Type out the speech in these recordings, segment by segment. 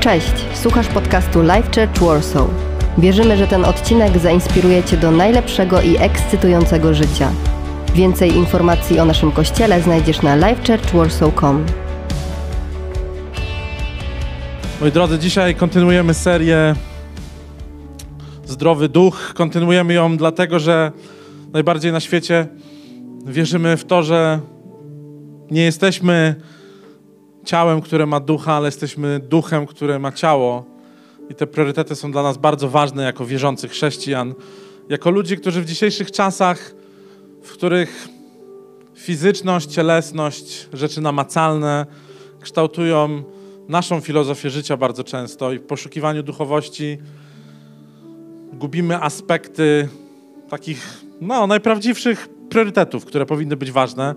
Cześć, słuchasz podcastu Life Church Warsaw. Wierzymy, że ten odcinek zainspiruje Cię do najlepszego i ekscytującego życia. Więcej informacji o naszym kościele znajdziesz na lifechurchwarsaw.com. Moi drodzy, dzisiaj kontynuujemy serię Zdrowy Duch. Kontynuujemy ją dlatego, że najbardziej na świecie wierzymy w to, że nie jesteśmy ciałem, które ma ducha, ale jesteśmy duchem, które ma ciało. I te priorytety są dla nas bardzo ważne jako wierzących chrześcijan, jako ludzi, którzy w dzisiejszych czasach, w których fizyczność, cielesność, rzeczy namacalne kształtują naszą filozofię życia bardzo często i w poszukiwaniu duchowości gubimy aspekty takich no, najprawdziwszych priorytetów, które powinny być ważne.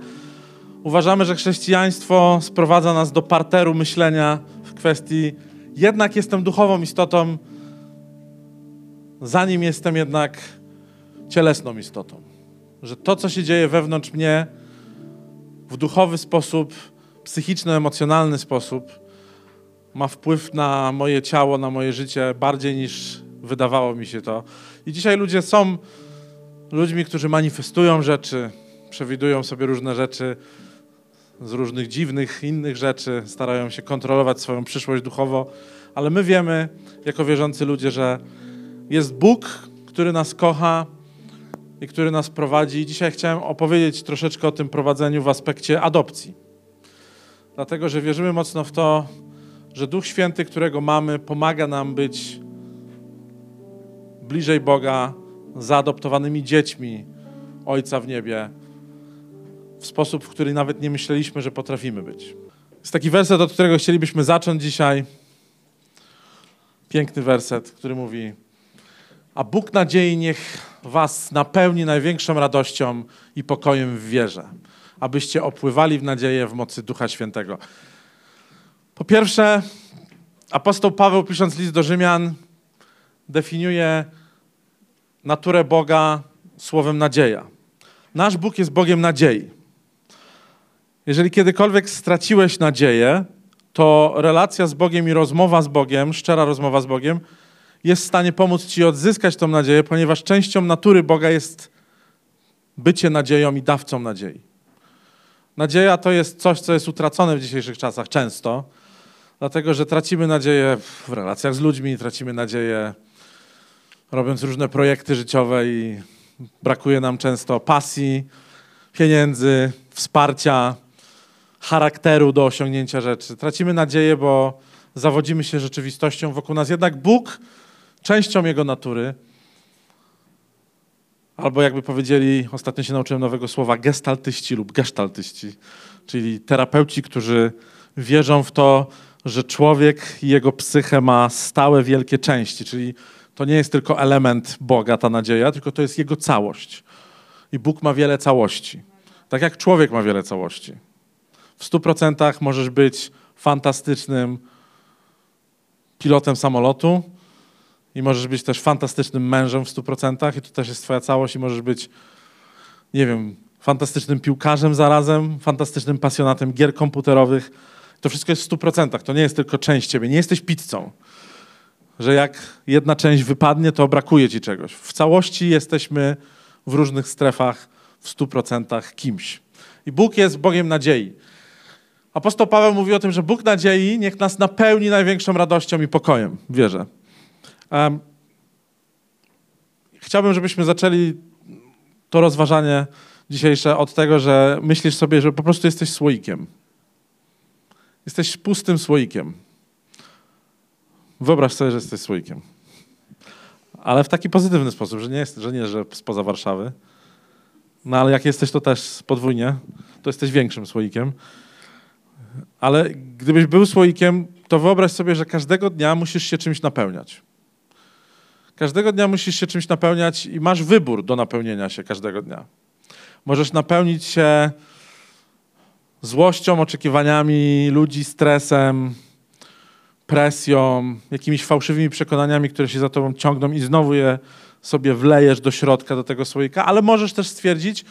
Uważamy, że chrześcijaństwo sprowadza nas do parteru myślenia w kwestii jednak jestem duchową istotą, zanim jestem jednak cielesną istotą. Że to, co się dzieje wewnątrz mnie w duchowy sposób, psychiczno-emocjonalny sposób, ma wpływ na moje ciało, na moje życie bardziej niż wydawało mi się to. I dzisiaj ludzie są ludźmi, którzy manifestują rzeczy, przewidują sobie różne rzeczy z różnych dziwnych innych rzeczy, starają się kontrolować swoją przyszłość duchowo, ale my wiemy, jako wierzący ludzie, że jest Bóg, który nas kocha i który nas prowadzi. I dzisiaj chciałem opowiedzieć troszeczkę o tym prowadzeniu w aspekcie adopcji. Dlatego, że wierzymy mocno w to, że Duch Święty, którego mamy, pomaga nam być bliżej Boga, zaadoptowanymi dziećmi Ojca w niebie, w sposób, w który nawet nie myśleliśmy, że potrafimy być. Jest taki werset, od którego chcielibyśmy zacząć dzisiaj. Piękny werset, który mówi: A Bóg nadziei niech Was napełni największą radością i pokojem w wierze, abyście opływali w nadzieję w mocy Ducha Świętego. Po pierwsze, apostoł Paweł, pisząc list do Rzymian, definiuje naturę Boga słowem nadzieja. Nasz Bóg jest Bogiem nadziei. Jeżeli kiedykolwiek straciłeś nadzieję, to relacja z Bogiem i rozmowa z Bogiem, szczera rozmowa z Bogiem, jest w stanie pomóc Ci odzyskać tą nadzieję, ponieważ częścią natury Boga jest bycie nadzieją i dawcą nadziei. Nadzieja to jest coś, co jest utracone w dzisiejszych czasach często, dlatego że tracimy nadzieję w relacjach z ludźmi, tracimy nadzieję robiąc różne projekty życiowe i brakuje nam często pasji, pieniędzy, wsparcia, charakteru do osiągnięcia rzeczy. Tracimy nadzieję, bo zawodzimy się rzeczywistością wokół nas. Jednak Bóg, częścią Jego natury, albo jakby powiedzieli, ostatnio się nauczyłem nowego słowa, gestaltyści lub gestaltyści, czyli terapeuci, którzy wierzą w to, że człowiek i jego psychę ma stałe wielkie części, czyli to nie jest tylko element Boga, ta nadzieja, tylko to jest Jego całość. I Bóg ma wiele całości. Tak jak człowiek ma wiele całości. W stu procentach możesz być fantastycznym pilotem samolotu i możesz być też fantastycznym mężem w stu procentach i to też jest twoja całość i możesz być, nie wiem, fantastycznym piłkarzem zarazem, fantastycznym pasjonatem gier komputerowych. To wszystko jest w stu procentach. To nie jest tylko część ciebie. Nie jesteś pizzą że jak jedna część wypadnie, to brakuje ci czegoś. W całości jesteśmy w różnych strefach w stu procentach kimś. I Bóg jest Bogiem nadziei. Apostoł Paweł mówi o tym, że Bóg nadziei niech nas napełni największą radością i pokojem. Wierzę. Um, chciałbym, żebyśmy zaczęli to rozważanie dzisiejsze od tego, że myślisz sobie, że po prostu jesteś słoikiem. Jesteś pustym słoikiem. Wyobraź sobie, że jesteś słoikiem. Ale w taki pozytywny sposób, że nie, jest, że nie, że spoza Warszawy. No ale jak jesteś to też podwójnie, to jesteś większym słoikiem. Ale gdybyś był słoikiem, to wyobraź sobie, że każdego dnia musisz się czymś napełniać. Każdego dnia musisz się czymś napełniać i masz wybór do napełnienia się każdego dnia. Możesz napełnić się złością, oczekiwaniami ludzi, stresem, presją, jakimiś fałszywymi przekonaniami, które się za tobą ciągną i znowu je sobie wlejesz do środka, do tego słoika, ale możesz też stwierdzić,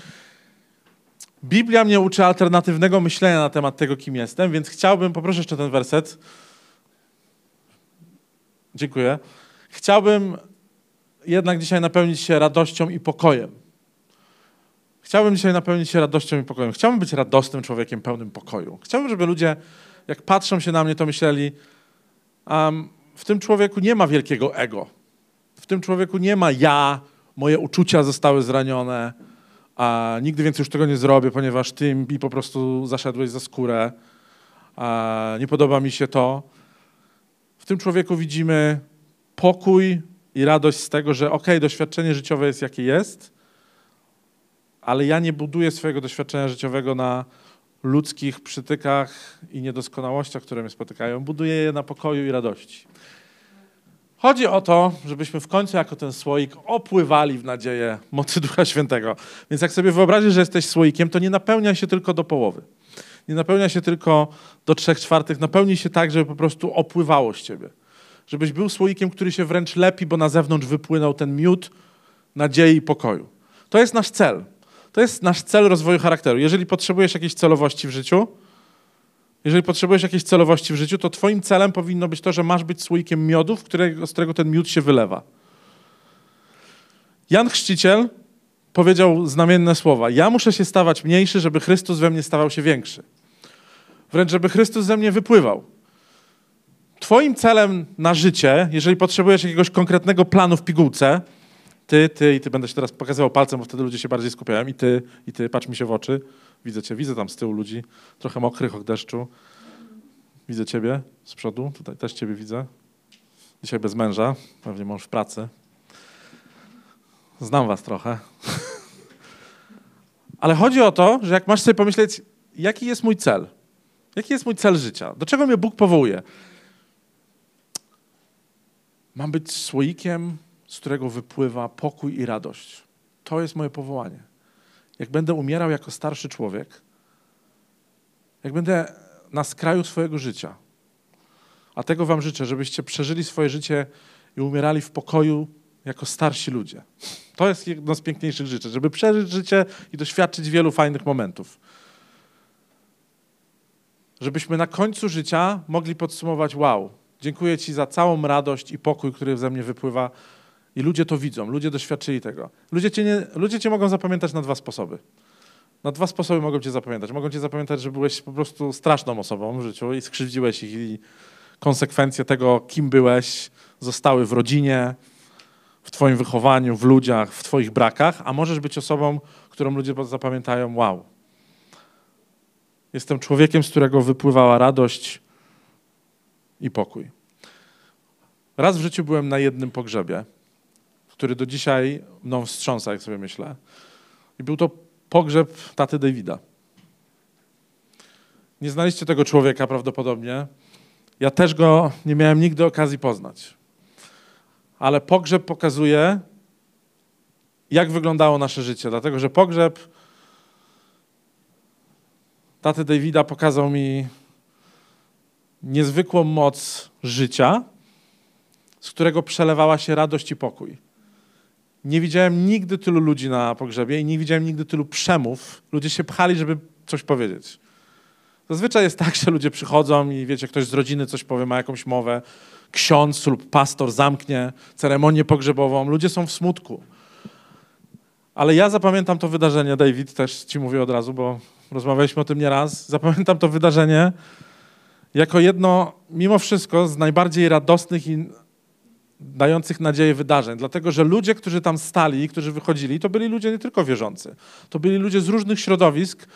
Biblia mnie uczy alternatywnego myślenia na temat tego, kim jestem, więc chciałbym, poproszę jeszcze ten werset, Dziękuję. Chciałbym jednak dzisiaj napełnić się radością i pokojem. Chciałbym dzisiaj napełnić się radością i pokojem. Chciałbym być radosnym człowiekiem pełnym pokoju. Chciałbym, żeby ludzie, jak patrzą się na mnie, to myśleli, um, w tym człowieku nie ma wielkiego ego. W tym człowieku nie ma ja, moje uczucia zostały zranione, a nigdy więcej już tego nie zrobię, ponieważ ty mi po prostu zaszedłeś za skórę, a nie podoba mi się to. W tym człowieku widzimy pokój i radość z tego, że ok, doświadczenie życiowe jest jakie jest, ale ja nie buduję swojego doświadczenia życiowego na ludzkich przytykach i niedoskonałościach, które mnie spotykają. Buduję je na pokoju i radości. Chodzi o to, żebyśmy w końcu jako ten słoik opływali w nadzieję mocy Ducha Świętego. Więc jak sobie wyobrazisz, że jesteś słoikiem, to nie napełnia się tylko do połowy. Nie napełnia się tylko do trzech czwartych, napełni się tak, żeby po prostu opływało z ciebie. Żebyś był słoikiem, który się wręcz lepi, bo na zewnątrz wypłynął ten miód nadziei i pokoju. To jest nasz cel. To jest nasz cel rozwoju charakteru. Jeżeli potrzebujesz jakiejś celowości w życiu, jeżeli potrzebujesz jakiejś celowości w życiu, to twoim celem powinno być to, że masz być słoikiem miodu, z którego ten miód się wylewa. Jan Chrzciciel powiedział znamienne słowa. Ja muszę się stawać mniejszy, żeby Chrystus we mnie stawał się większy. Wręcz, żeby Chrystus ze mnie wypływał. Twoim celem na życie, jeżeli potrzebujesz jakiegoś konkretnego planu w pigułce, ty, ty i ty, będę się teraz pokazywał palcem, bo wtedy ludzie się bardziej skupiają, i ty, i ty, patrz mi się w oczy, widzę cię, widzę tam z tyłu ludzi, trochę mokrych od deszczu, widzę ciebie z przodu, tutaj też ciebie widzę, dzisiaj bez męża, pewnie mąż w pracy, znam was trochę, ale chodzi o to, że jak masz sobie pomyśleć, jaki jest mój cel, jaki jest mój cel życia, do czego mnie Bóg powołuje, mam być słoikiem z którego wypływa pokój i radość. To jest moje powołanie. Jak będę umierał jako starszy człowiek, jak będę na skraju swojego życia, a tego Wam życzę, żebyście przeżyli swoje życie i umierali w pokoju jako starsi ludzie. To jest jedno z piękniejszych życzeń, żeby przeżyć życie i doświadczyć wielu fajnych momentów. Żebyśmy na końcu życia mogli podsumować: Wow, dziękuję Ci za całą radość i pokój, który ze mnie wypływa i ludzie to widzą, ludzie doświadczyli tego. Ludzie cię, nie, ludzie cię mogą zapamiętać na dwa sposoby. Na dwa sposoby mogą cię zapamiętać. Mogą cię zapamiętać, że byłeś po prostu straszną osobą w życiu i skrzywdziłeś ich i konsekwencje tego, kim byłeś, zostały w rodzinie, w twoim wychowaniu, w ludziach, w twoich brakach, a możesz być osobą, którą ludzie zapamiętają, wow. Jestem człowiekiem, z którego wypływała radość i pokój. Raz w życiu byłem na jednym pogrzebie który do dzisiaj mną wstrząsa, jak sobie myślę. I był to pogrzeb taty Davida. Nie znaliście tego człowieka prawdopodobnie. Ja też go nie miałem nigdy okazji poznać. Ale pogrzeb pokazuje, jak wyglądało nasze życie. Dlatego, że pogrzeb taty Davida pokazał mi niezwykłą moc życia, z którego przelewała się radość i pokój. Nie widziałem nigdy tylu ludzi na pogrzebie i nie widziałem nigdy tylu przemów. Ludzie się pchali, żeby coś powiedzieć. Zazwyczaj jest tak, że ludzie przychodzą i wiecie, ktoś z rodziny coś powie, ma jakąś mowę, ksiądz lub pastor zamknie ceremonię pogrzebową, ludzie są w smutku. Ale ja zapamiętam to wydarzenie, David, też ci mówię od razu, bo rozmawialiśmy o tym nieraz. Zapamiętam to wydarzenie jako jedno, mimo wszystko, z najbardziej radosnych i dających nadzieję wydarzeń, dlatego że ludzie, którzy tam stali, którzy wychodzili, to byli ludzie nie tylko wierzący, to byli ludzie z różnych środowisk,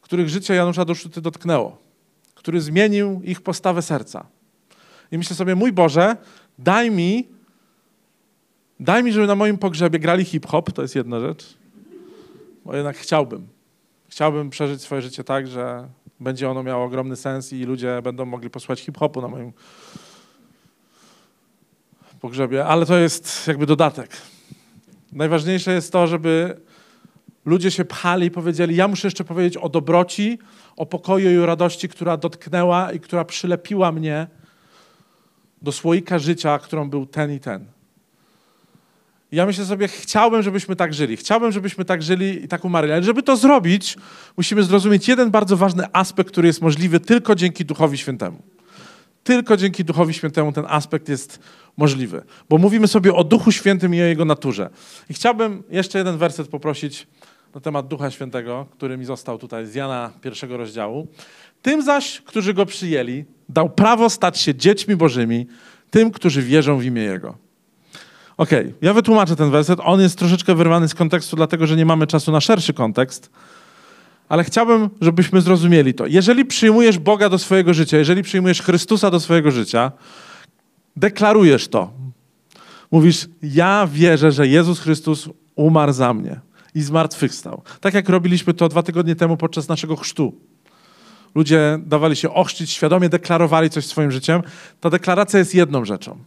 których życie Janusza Doszuty dotknęło, który zmienił ich postawę serca. I myślę sobie, mój Boże, daj mi, daj mi, żeby na moim pogrzebie grali hip-hop, to jest jedna rzecz, bo jednak chciałbym. Chciałbym przeżyć swoje życie tak, że będzie ono miało ogromny sens i ludzie będą mogli posłuchać hip-hopu na moim pogrzebie, ale to jest jakby dodatek. Najważniejsze jest to, żeby ludzie się pchali i powiedzieli, ja muszę jeszcze powiedzieć o dobroci, o pokoju i radości, która dotknęła i która przylepiła mnie do słoika życia, którą był ten i ten. Ja myślę sobie, chciałbym, żebyśmy tak żyli. Chciałbym, żebyśmy tak żyli i tak umarli. Ale żeby to zrobić, musimy zrozumieć jeden bardzo ważny aspekt, który jest możliwy tylko dzięki Duchowi Świętemu. Tylko dzięki Duchowi Świętemu ten aspekt jest możliwy. Bo mówimy sobie o Duchu Świętym i o Jego naturze. I chciałbym jeszcze jeden werset poprosić na temat Ducha Świętego, który mi został tutaj z Jana pierwszego rozdziału. Tym zaś, którzy Go przyjęli, dał prawo stać się dziećmi Bożymi, tym, którzy wierzą w imię Jego. Okej, okay, ja wytłumaczę ten werset. On jest troszeczkę wyrwany z kontekstu, dlatego że nie mamy czasu na szerszy kontekst. Ale chciałbym, żebyśmy zrozumieli to. Jeżeli przyjmujesz Boga do swojego życia, jeżeli przyjmujesz Chrystusa do swojego życia, deklarujesz to. Mówisz, ja wierzę, że Jezus Chrystus umarł za mnie i zmartwychwstał. Tak jak robiliśmy to dwa tygodnie temu podczas naszego chrztu. Ludzie dawali się ochrzcić, świadomie deklarowali coś swoim życiem. Ta deklaracja jest jedną rzeczą.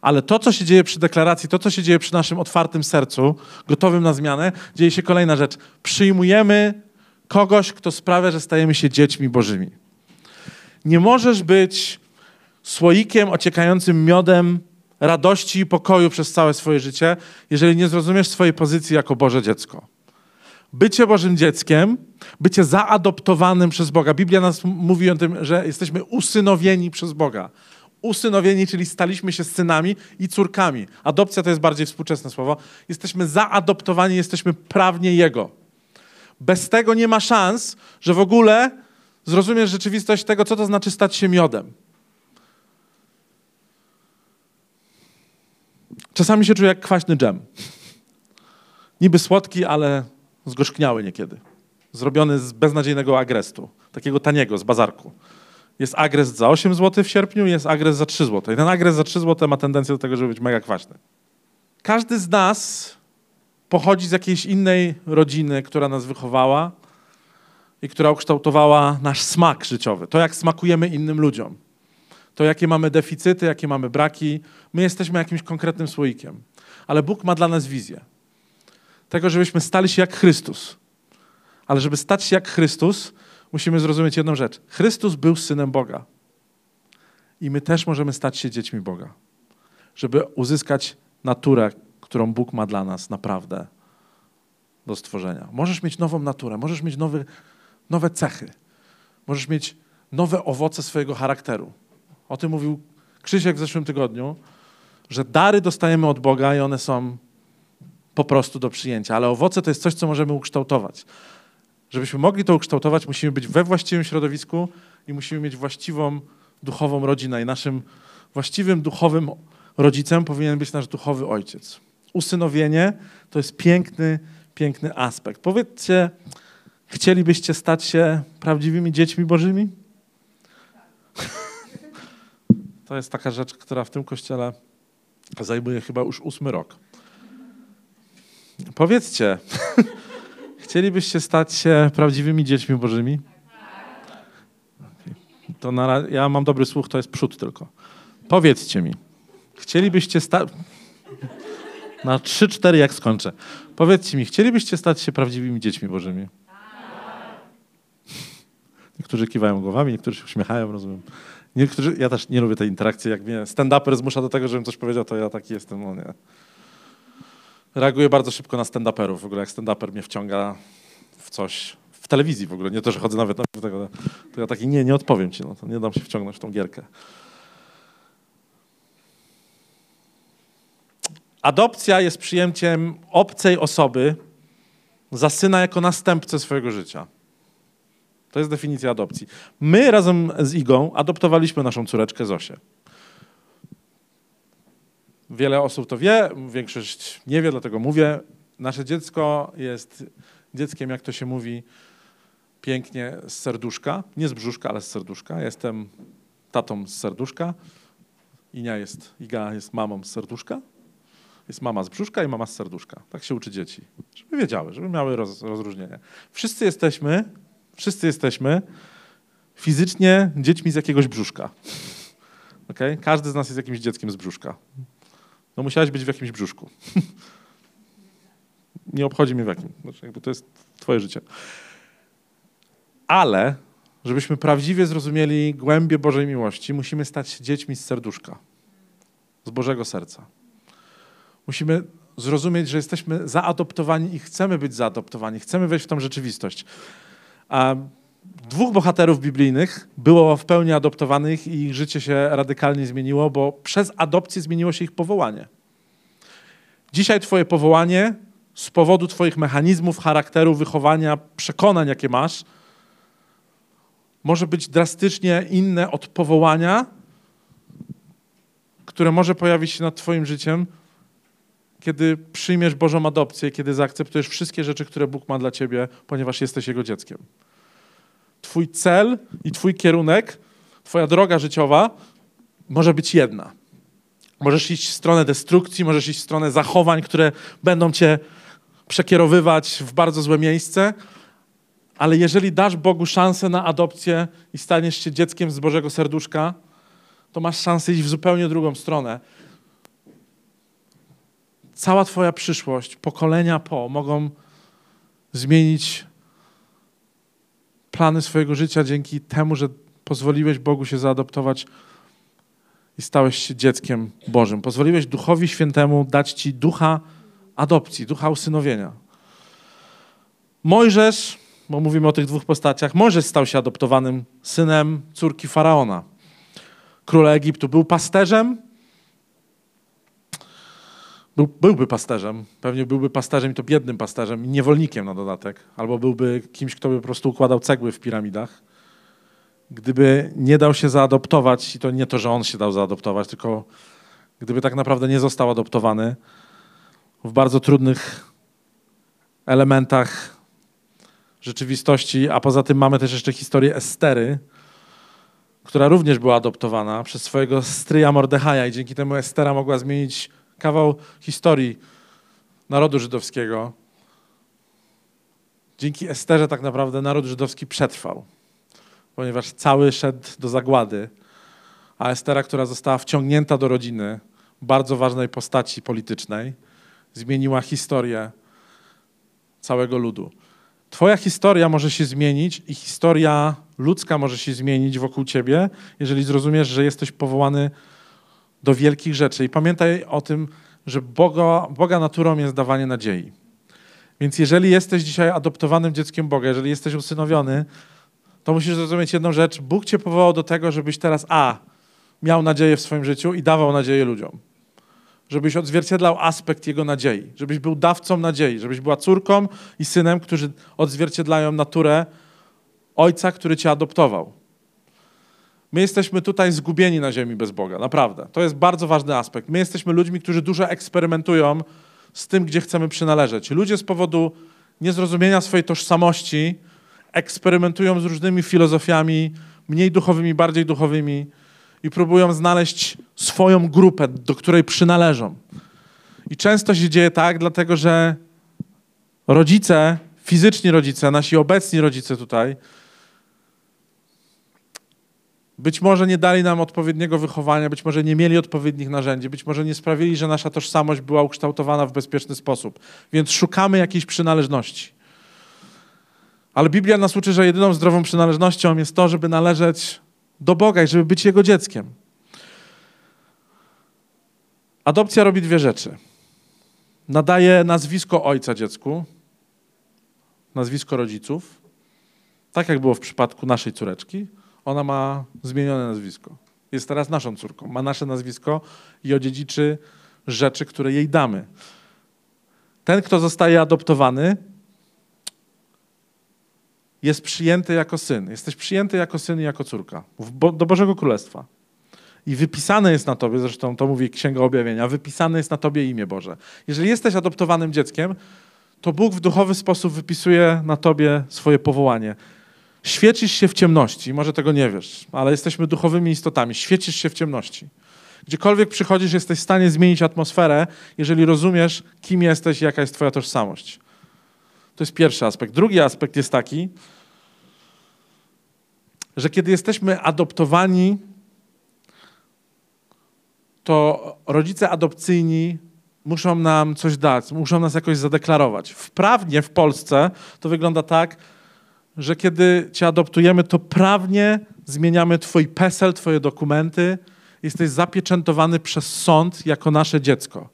Ale to, co się dzieje przy deklaracji, to, co się dzieje przy naszym otwartym sercu, gotowym na zmianę, dzieje się kolejna rzecz. Przyjmujemy kogoś, kto sprawia, że stajemy się dziećmi Bożymi. Nie możesz być słoikiem ociekającym miodem radości i pokoju przez całe swoje życie, jeżeli nie zrozumiesz swojej pozycji jako Boże dziecko. Bycie Bożym dzieckiem, bycie zaadoptowanym przez Boga. Biblia nas mówi o tym, że jesteśmy usynowieni przez Boga. Usynowieni, czyli staliśmy się synami i córkami. Adopcja to jest bardziej współczesne słowo. Jesteśmy zaadoptowani, jesteśmy prawnie Jego. Bez tego nie ma szans, że w ogóle zrozumiesz rzeczywistość tego, co to znaczy stać się miodem. Czasami się czuję jak kwaśny dżem. Niby słodki, ale zgorzkniały niekiedy. Zrobiony z beznadziejnego agrestu, takiego taniego, z bazarku. Jest agrest za 8 zł w sierpniu, jest agrest za 3 zł. I ten agrest za 3 zł ma tendencję do tego, żeby być mega kwaśny. Każdy z nas pochodzi z jakiejś innej rodziny, która nas wychowała i która ukształtowała nasz smak życiowy. To, jak smakujemy innym ludziom. To, jakie mamy deficyty, jakie mamy braki. My jesteśmy jakimś konkretnym słoikiem. Ale Bóg ma dla nas wizję. Tego, żebyśmy stali się jak Chrystus. Ale żeby stać się jak Chrystus, musimy zrozumieć jedną rzecz. Chrystus był synem Boga. I my też możemy stać się dziećmi Boga. Żeby uzyskać naturę, którą Bóg ma dla nas naprawdę do stworzenia. Możesz mieć nową naturę, możesz mieć nowy, nowe cechy, możesz mieć nowe owoce swojego charakteru. O tym mówił Krzysiek w zeszłym tygodniu, że dary dostajemy od Boga i one są po prostu do przyjęcia, ale owoce to jest coś, co możemy ukształtować. Żebyśmy mogli to ukształtować, musimy być we właściwym środowisku i musimy mieć właściwą duchową rodzinę. I naszym właściwym duchowym rodzicem powinien być nasz duchowy ojciec usynowienie to jest piękny, piękny aspekt. Powiedzcie, chcielibyście stać się prawdziwymi dziećmi Bożymi? To jest taka rzecz, która w tym kościele zajmuje chyba już ósmy rok. Powiedzcie, chcielibyście stać się prawdziwymi dziećmi Bożymi? To na, ja mam dobry słuch, to jest przód tylko. Powiedzcie mi, chcielibyście stać... Na trzy, cztery jak skończę. Powiedzcie mi, chcielibyście stać się prawdziwymi dziećmi bożymi? Niektórzy kiwają głowami, niektórzy się uśmiechają, rozumiem. Niektórzy, ja też nie lubię tej interakcji, jak mnie stand-uper zmusza do tego, żebym coś powiedział, to ja taki jestem, no nie. Reaguję bardzo szybko na stand-uperów. W ogóle jak stand-uper mnie wciąga w coś, w telewizji w ogóle, nie to, że chodzę nawet do tego, to ja taki, nie, nie odpowiem ci, no to nie dam się wciągnąć w tą gierkę. Adopcja jest przyjęciem obcej osoby za syna jako następcę swojego życia. To jest definicja adopcji. My razem z Igą adoptowaliśmy naszą córeczkę Zosię. Wiele osób to wie, większość nie wie, dlatego mówię. Nasze dziecko jest dzieckiem, jak to się mówi, pięknie z serduszka. Nie z brzuszka, ale z serduszka. Jestem tatą z serduszka. Inia jest, Iga jest mamą z serduszka. Jest mama z brzuszka i mama z serduszka. Tak się uczy dzieci. Żeby wiedziały, żeby miały roz, rozróżnienie. Wszyscy jesteśmy, wszyscy jesteśmy fizycznie dziećmi z jakiegoś brzuszka. Okay? Każdy z nas jest jakimś dzieckiem z brzuszka. No musiałeś być w jakimś brzuszku. Nie obchodzi mnie w jakim. Znaczy, to jest twoje życie. Ale, żebyśmy prawdziwie zrozumieli głębię Bożej miłości, musimy stać się dziećmi z serduszka, z Bożego serca. Musimy zrozumieć, że jesteśmy zaadoptowani i chcemy być zaadoptowani, chcemy wejść w tą rzeczywistość. A dwóch bohaterów biblijnych było w pełni adoptowanych i ich życie się radykalnie zmieniło, bo przez adopcję zmieniło się ich powołanie. Dzisiaj Twoje powołanie z powodu Twoich mechanizmów, charakteru, wychowania, przekonań, jakie masz, może być drastycznie inne od powołania, które może pojawić się nad Twoim życiem, kiedy przyjmiesz Bożą adopcję, kiedy zaakceptujesz wszystkie rzeczy, które Bóg ma dla Ciebie, ponieważ jesteś Jego dzieckiem. Twój cel i Twój kierunek, Twoja droga życiowa może być jedna. Możesz iść w stronę destrukcji, możesz iść w stronę zachowań, które będą Cię przekierowywać w bardzo złe miejsce, ale jeżeli dasz Bogu szansę na adopcję i staniesz się dzieckiem z Bożego serduszka, to masz szansę iść w zupełnie drugą stronę. Cała Twoja przyszłość, pokolenia po, mogą zmienić plany swojego życia dzięki temu, że pozwoliłeś Bogu się zaadoptować i stałeś się dzieckiem Bożym. Pozwoliłeś Duchowi Świętemu dać Ci ducha adopcji, ducha usynowienia. Mojżesz, bo mówimy o tych dwóch postaciach, Mojżesz stał się adoptowanym synem córki Faraona, króla Egiptu. Był pasterzem, był, byłby pasterzem, pewnie byłby pasterzem i to biednym pasterzem niewolnikiem na dodatek, albo byłby kimś, kto by po prostu układał cegły w piramidach. Gdyby nie dał się zaadoptować, i to nie to, że on się dał zaadoptować, tylko gdyby tak naprawdę nie został adoptowany w bardzo trudnych elementach rzeczywistości, a poza tym mamy też jeszcze historię Estery, która również była adoptowana przez swojego stryja Mordechaja i dzięki temu Estera mogła zmienić kawał historii narodu żydowskiego. Dzięki Esterze tak naprawdę naród żydowski przetrwał, ponieważ cały szedł do zagłady, a Estera, która została wciągnięta do rodziny bardzo ważnej postaci politycznej, zmieniła historię całego ludu. Twoja historia może się zmienić i historia ludzka może się zmienić wokół ciebie, jeżeli zrozumiesz, że jesteś powołany do wielkich rzeczy. I pamiętaj o tym, że Boga, Boga naturą jest dawanie nadziei. Więc jeżeli jesteś dzisiaj adoptowanym dzieckiem Boga, jeżeli jesteś usynowiony, to musisz zrozumieć jedną rzecz. Bóg cię powołał do tego, żebyś teraz A. miał nadzieję w swoim życiu i dawał nadzieję ludziom. Żebyś odzwierciedlał aspekt Jego nadziei. Żebyś był dawcą nadziei. Żebyś była córką i synem, którzy odzwierciedlają naturę Ojca, który cię adoptował. My jesteśmy tutaj zgubieni na ziemi bez Boga, naprawdę. To jest bardzo ważny aspekt. My jesteśmy ludźmi, którzy dużo eksperymentują z tym, gdzie chcemy przynależeć. Ludzie z powodu niezrozumienia swojej tożsamości eksperymentują z różnymi filozofiami, mniej duchowymi, bardziej duchowymi i próbują znaleźć swoją grupę, do której przynależą. I często się dzieje tak, dlatego że rodzice, fizyczni rodzice, nasi obecni rodzice tutaj, być może nie dali nam odpowiedniego wychowania, być może nie mieli odpowiednich narzędzi, być może nie sprawili, że nasza tożsamość była ukształtowana w bezpieczny sposób. Więc szukamy jakiejś przynależności. Ale Biblia nas uczy, że jedyną zdrową przynależnością jest to, żeby należeć do Boga i żeby być Jego dzieckiem. Adopcja robi dwie rzeczy. Nadaje nazwisko ojca dziecku, nazwisko rodziców, tak jak było w przypadku naszej córeczki ona ma zmienione nazwisko. Jest teraz naszą córką, ma nasze nazwisko i odziedziczy rzeczy, które jej damy. Ten, kto zostaje adoptowany, jest przyjęty jako syn. Jesteś przyjęty jako syn i jako córka do Bożego Królestwa. I wypisane jest na tobie, zresztą to mówi Księga Objawienia, wypisane jest na tobie imię Boże. Jeżeli jesteś adoptowanym dzieckiem, to Bóg w duchowy sposób wypisuje na tobie swoje powołanie. Świecisz się w ciemności, może tego nie wiesz, ale jesteśmy duchowymi istotami. Świecisz się w ciemności. Gdziekolwiek przychodzisz, jesteś w stanie zmienić atmosferę, jeżeli rozumiesz, kim jesteś i jaka jest Twoja tożsamość. To jest pierwszy aspekt. Drugi aspekt jest taki, że kiedy jesteśmy adoptowani, to rodzice adopcyjni muszą nam coś dać, muszą nas jakoś zadeklarować. Wprawnie w Polsce to wygląda tak, że kiedy cię adoptujemy, to prawnie zmieniamy twój PESEL, twoje dokumenty. Jesteś zapieczętowany przez sąd jako nasze dziecko.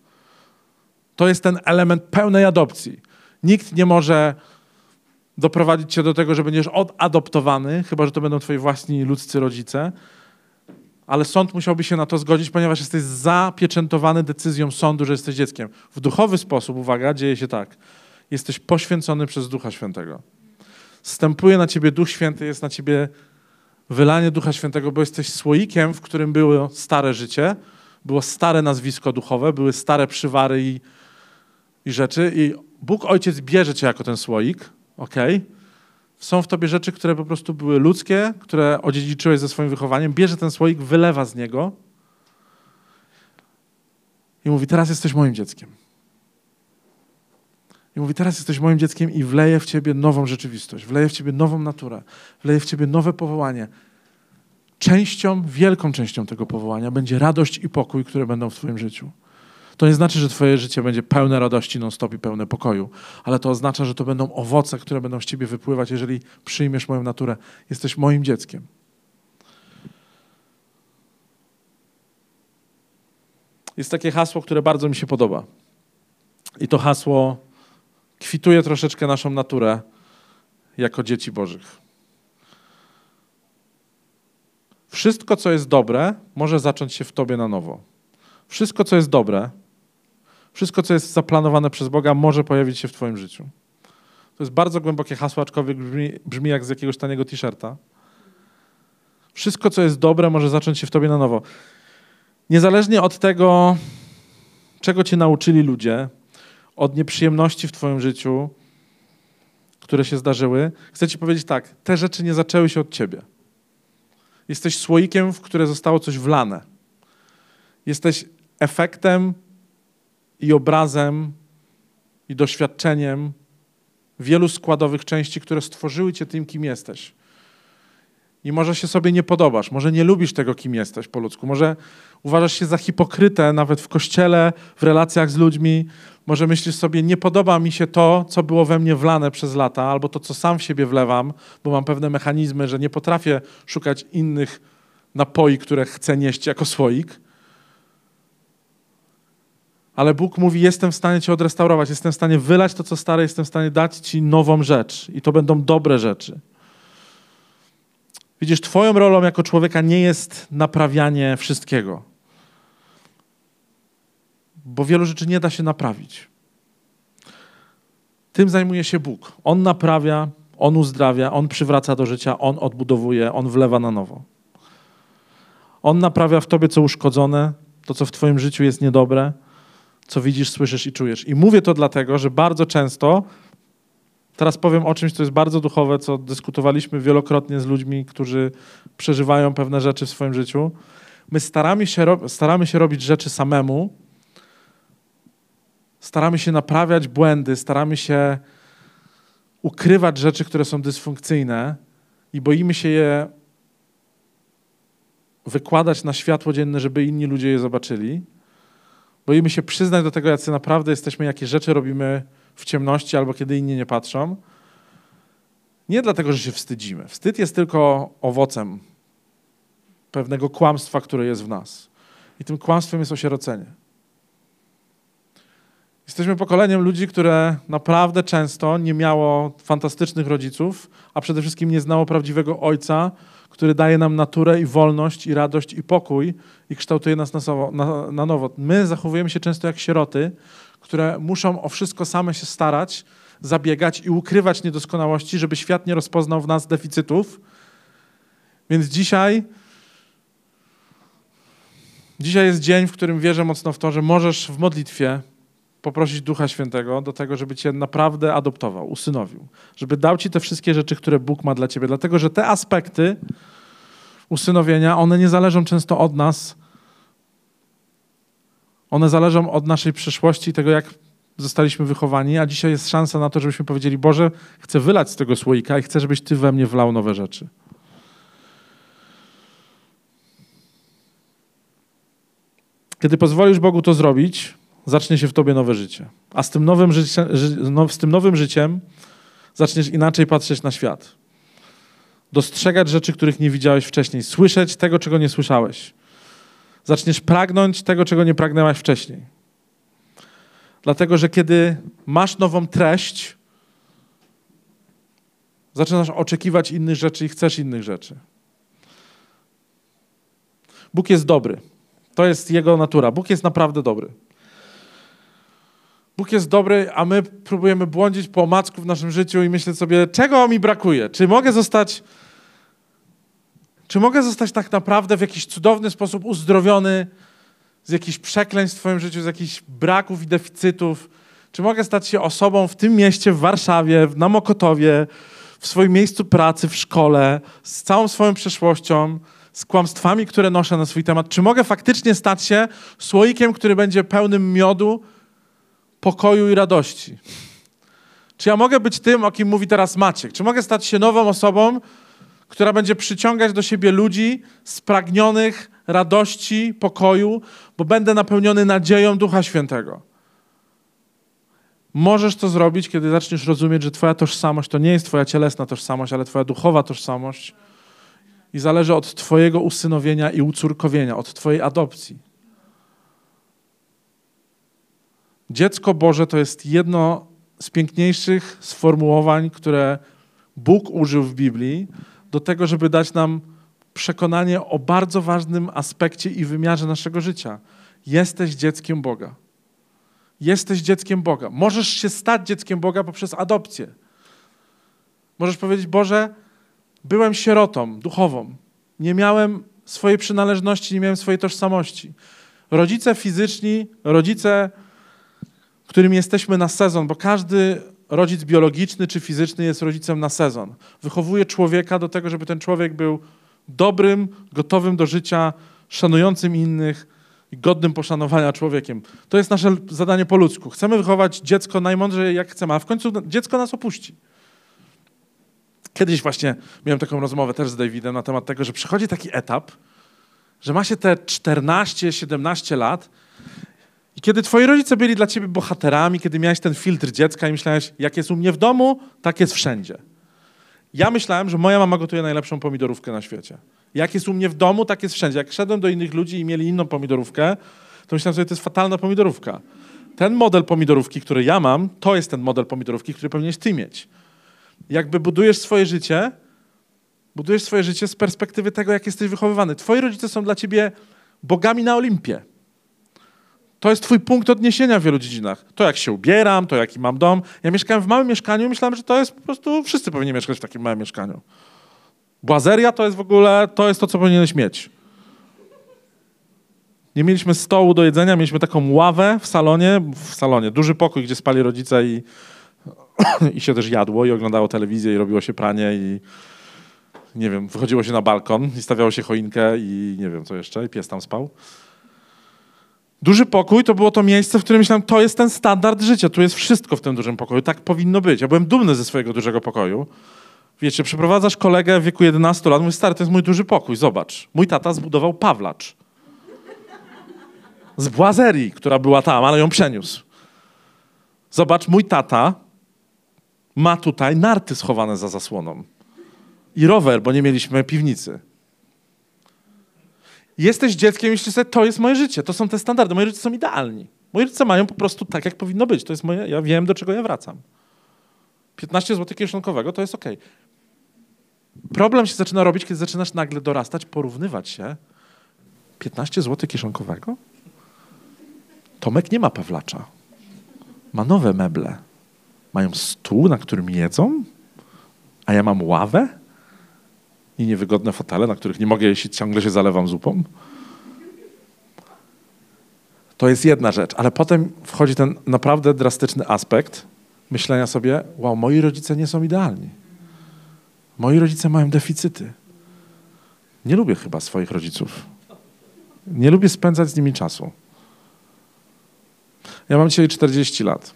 To jest ten element pełnej adopcji. Nikt nie może doprowadzić cię do tego, że będziesz odadoptowany, chyba że to będą twoi własni ludzcy rodzice. Ale sąd musiałby się na to zgodzić, ponieważ jesteś zapieczętowany decyzją sądu, że jesteś dzieckiem. W duchowy sposób, uwaga, dzieje się tak. Jesteś poświęcony przez Ducha Świętego. Stępuje na ciebie Duch Święty, jest na ciebie wylanie Ducha Świętego, bo jesteś słoikiem, w którym było stare życie, było stare nazwisko duchowe, były stare przywary i, i rzeczy. I Bóg Ojciec bierze cię jako ten słoik, ok? Są w tobie rzeczy, które po prostu były ludzkie, które odziedziczyłeś ze swoim wychowaniem. Bierze ten słoik, wylewa z niego i mówi: Teraz jesteś moim dzieckiem. I mówi: Teraz jesteś moim dzieckiem i wleję w ciebie nową rzeczywistość, wleję w ciebie nową naturę, wleję w ciebie nowe powołanie. Częścią, wielką częścią tego powołania będzie radość i pokój, które będą w Twoim życiu. To nie znaczy, że Twoje życie będzie pełne radości non-stop i pełne pokoju, ale to oznacza, że to będą owoce, które będą z Ciebie wypływać, jeżeli przyjmiesz moją naturę. Jesteś moim dzieckiem. Jest takie hasło, które bardzo mi się podoba. I to hasło kwituje troszeczkę naszą naturę jako dzieci Bożych. Wszystko, co jest dobre, może zacząć się w Tobie na nowo. Wszystko, co jest dobre, wszystko, co jest zaplanowane przez Boga, może pojawić się w Twoim życiu. To jest bardzo głębokie hasło, aczkolwiek brzmi, brzmi jak z jakiegoś taniego t-shirta. Wszystko, co jest dobre, może zacząć się w Tobie na nowo. Niezależnie od tego, czego Cię nauczyli ludzie, od nieprzyjemności w Twoim życiu, które się zdarzyły, chcę Ci powiedzieć tak: te rzeczy nie zaczęły się od Ciebie. Jesteś słoikiem, w które zostało coś wlane. Jesteś efektem i obrazem i doświadczeniem wielu składowych części, które stworzyły cię tym, kim jesteś. I może się sobie nie podobasz, może nie lubisz tego, kim jesteś po ludzku, może uważasz się za hipokrytę nawet w kościele, w relacjach z ludźmi, może myślisz sobie, nie podoba mi się to, co było we mnie wlane przez lata, albo to, co sam w siebie wlewam, bo mam pewne mechanizmy, że nie potrafię szukać innych napoi, które chcę nieść jako słoik. Ale Bóg mówi: Jestem w stanie Cię odrestaurować, jestem w stanie wylać to, co stare, jestem w stanie dać Ci nową rzecz. I to będą dobre rzeczy. Widzisz, Twoją rolą jako człowieka nie jest naprawianie wszystkiego bo wielu rzeczy nie da się naprawić. Tym zajmuje się Bóg. On naprawia, On uzdrawia, On przywraca do życia, On odbudowuje, On wlewa na nowo. On naprawia w tobie, co uszkodzone, to, co w twoim życiu jest niedobre, co widzisz, słyszysz i czujesz. I mówię to dlatego, że bardzo często, teraz powiem o czymś, co jest bardzo duchowe, co dyskutowaliśmy wielokrotnie z ludźmi, którzy przeżywają pewne rzeczy w swoim życiu. My staramy się, staramy się robić rzeczy samemu, staramy się naprawiać błędy, staramy się ukrywać rzeczy, które są dysfunkcyjne i boimy się je wykładać na światło dzienne, żeby inni ludzie je zobaczyli. Boimy się przyznać do tego, jacy naprawdę jesteśmy, jakie rzeczy robimy w ciemności albo kiedy inni nie patrzą. Nie dlatego, że się wstydzimy. Wstyd jest tylko owocem pewnego kłamstwa, które jest w nas. I tym kłamstwem jest osierocenie. Jesteśmy pokoleniem ludzi, które naprawdę często nie miało fantastycznych rodziców, a przede wszystkim nie znało prawdziwego ojca, który daje nam naturę i wolność, i radość, i pokój i kształtuje nas na, na, nowo. My zachowujemy się często jak sieroty, które muszą o wszystko same się starać, zabiegać i ukrywać niedoskonałości, żeby świat nie rozpoznał w nas deficytów. Więc dzisiaj Dzisiaj jest dzień, w którym wierzę mocno w to, że możesz w modlitwie poprosić Ducha Świętego do tego, żeby cię naprawdę adoptował, usynowił. Żeby dał ci te wszystkie rzeczy, które Bóg ma dla ciebie. Dlatego, że te aspekty usynowienia, one nie zależą często od nas. One zależą od naszej przyszłości i tego, jak zostaliśmy wychowani, a dzisiaj jest szansa na to, żebyśmy powiedzieli, Boże, chcę wylać z tego słoika i chcę, żebyś Ty we mnie wlał nowe rzeczy. Kiedy pozwolisz Bogu to zrobić, zacznie się w tobie nowe życie. A z tym nowym, życie, no, z tym nowym życiem zaczniesz inaczej patrzeć na świat. Dostrzegać rzeczy, których nie widziałeś wcześniej. Słyszeć tego, czego nie słyszałeś. Zaczniesz pragnąć tego, czego nie pragnęłaś wcześniej. Dlatego, że kiedy masz nową treść, Zaczynasz oczekiwać innych rzeczy i chcesz innych rzeczy. Bóg jest dobry. To jest Jego natura. Bóg jest naprawdę dobry. Bóg jest dobry, a my próbujemy błądzić po omacku w naszym życiu i myśleć sobie, czego mi brakuje? Czy mogę zostać, czy mogę zostać tak naprawdę w jakiś cudowny sposób uzdrowiony z jakichś przekleństw w swoim życiu, z jakichś braków i deficytów? Czy mogę stać się osobą w tym mieście, w Warszawie, na Mokotowie, w swoim miejscu pracy, w szkole, z całą swoją przeszłością, z kłamstwami, które noszę na swój temat? Czy mogę faktycznie stać się słoikiem, który będzie pełnym miodu, pokoju i radości? Czy ja mogę być tym, o kim mówi teraz Maciek? Czy mogę stać się nową osobą, która będzie przyciągać do siebie ludzi spragnionych radości, pokoju, bo będę napełniony nadzieją Ducha Świętego? Możesz to zrobić, kiedy zaczniesz rozumieć, że Twoja tożsamość to nie jest Twoja cielesna tożsamość, ale Twoja duchowa tożsamość i zależy od Twojego usynowienia i ucórkowienia, od Twojej adopcji. Dziecko Boże to jest jedno z piękniejszych sformułowań, które Bóg użył w Biblii do tego, żeby dać nam przekonanie o bardzo ważnym aspekcie i wymiarze naszego życia. Jesteś dzieckiem Boga. Jesteś dzieckiem Boga. Możesz się stać dzieckiem Boga poprzez adopcję. Możesz powiedzieć: Boże, byłem sierotą duchową. Nie miałem swojej przynależności, nie miałem swojej tożsamości. Rodzice fizyczni, rodzice, którym jesteśmy na sezon, bo każdy rodzic biologiczny czy fizyczny jest rodzicem na sezon. Wychowuje człowieka do tego, żeby ten człowiek był dobrym, gotowym do życia, szanującym innych i godnym poszanowania człowiekiem. To jest nasze zadanie po ludzku. Chcemy wychować dziecko najmądrzej jak chcemy, a w końcu dziecko nas opuści. Kiedyś właśnie miałem taką rozmowę też z Davidem na temat tego, że przychodzi taki etap, że ma się te 14-17 lat i kiedy twoi rodzice byli dla ciebie bohaterami, kiedy miałeś ten filtr dziecka i myślałeś, jak jest u mnie w domu, tak jest wszędzie. Ja myślałem, że moja mama gotuje najlepszą pomidorówkę na świecie. Jak jest u mnie w domu, tak jest wszędzie. Jak szedłem do innych ludzi i mieli inną pomidorówkę, to myślałem sobie, to jest fatalna pomidorówka. Ten model pomidorówki, który ja mam, to jest ten model pomidorówki, który powinieneś ty mieć. Jakby budujesz swoje życie, budujesz swoje życie z perspektywy tego, jak jesteś wychowywany. Twoi rodzice są dla ciebie bogami na Olimpie. To jest twój punkt odniesienia w wielu dziedzinach. To, jak się ubieram, to, jaki mam dom. Ja mieszkałem w małym mieszkaniu i myślałem, że to jest po prostu, wszyscy powinni mieszkać w takim małym mieszkaniu. Błazeria to jest w ogóle, to jest to, co powinieneś mieć. Nie mieliśmy stołu do jedzenia, mieliśmy taką ławę w salonie, w salonie, duży pokój, gdzie spali rodzice i, i się też jadło i oglądało telewizję i robiło się pranie i nie wiem, wychodziło się na balkon i stawiało się choinkę i nie wiem co jeszcze, i pies tam spał. Duży pokój to było to miejsce, w którym myślałem, to jest ten standard życia, tu jest wszystko w tym dużym pokoju, tak powinno być. Ja byłem dumny ze swojego dużego pokoju. Wiecie, przeprowadzasz kolegę w wieku 11 lat, mówisz, stary, to jest mój duży pokój, zobacz. Mój tata zbudował Pawlacz. Z Błazerii, która była tam, ale ją przeniósł. Zobacz, mój tata ma tutaj narty schowane za zasłoną. I rower, bo nie mieliśmy piwnicy. Jesteś dzieckiem, jeśli sobie, to jest moje życie, to są te standardy. Moi rodzice są idealni. Moi rodzice mają po prostu tak, jak powinno być. To jest moje, ja wiem, do czego ja wracam. 15 zł kieszonkowego to jest ok. Problem się zaczyna robić, kiedy zaczynasz nagle dorastać, porównywać się. 15 zł kieszonkowego? Tomek nie ma Pawlacza. Ma nowe meble. Mają stół, na którym jedzą, a ja mam ławę i niewygodne fotele, na których nie mogę jeść ciągle się zalewam zupą. To jest jedna rzecz, ale potem wchodzi ten naprawdę drastyczny aspekt myślenia sobie, wow, moi rodzice nie są idealni. Moi rodzice mają deficyty. Nie lubię chyba swoich rodziców. Nie lubię spędzać z nimi czasu. Ja mam dzisiaj 40 lat.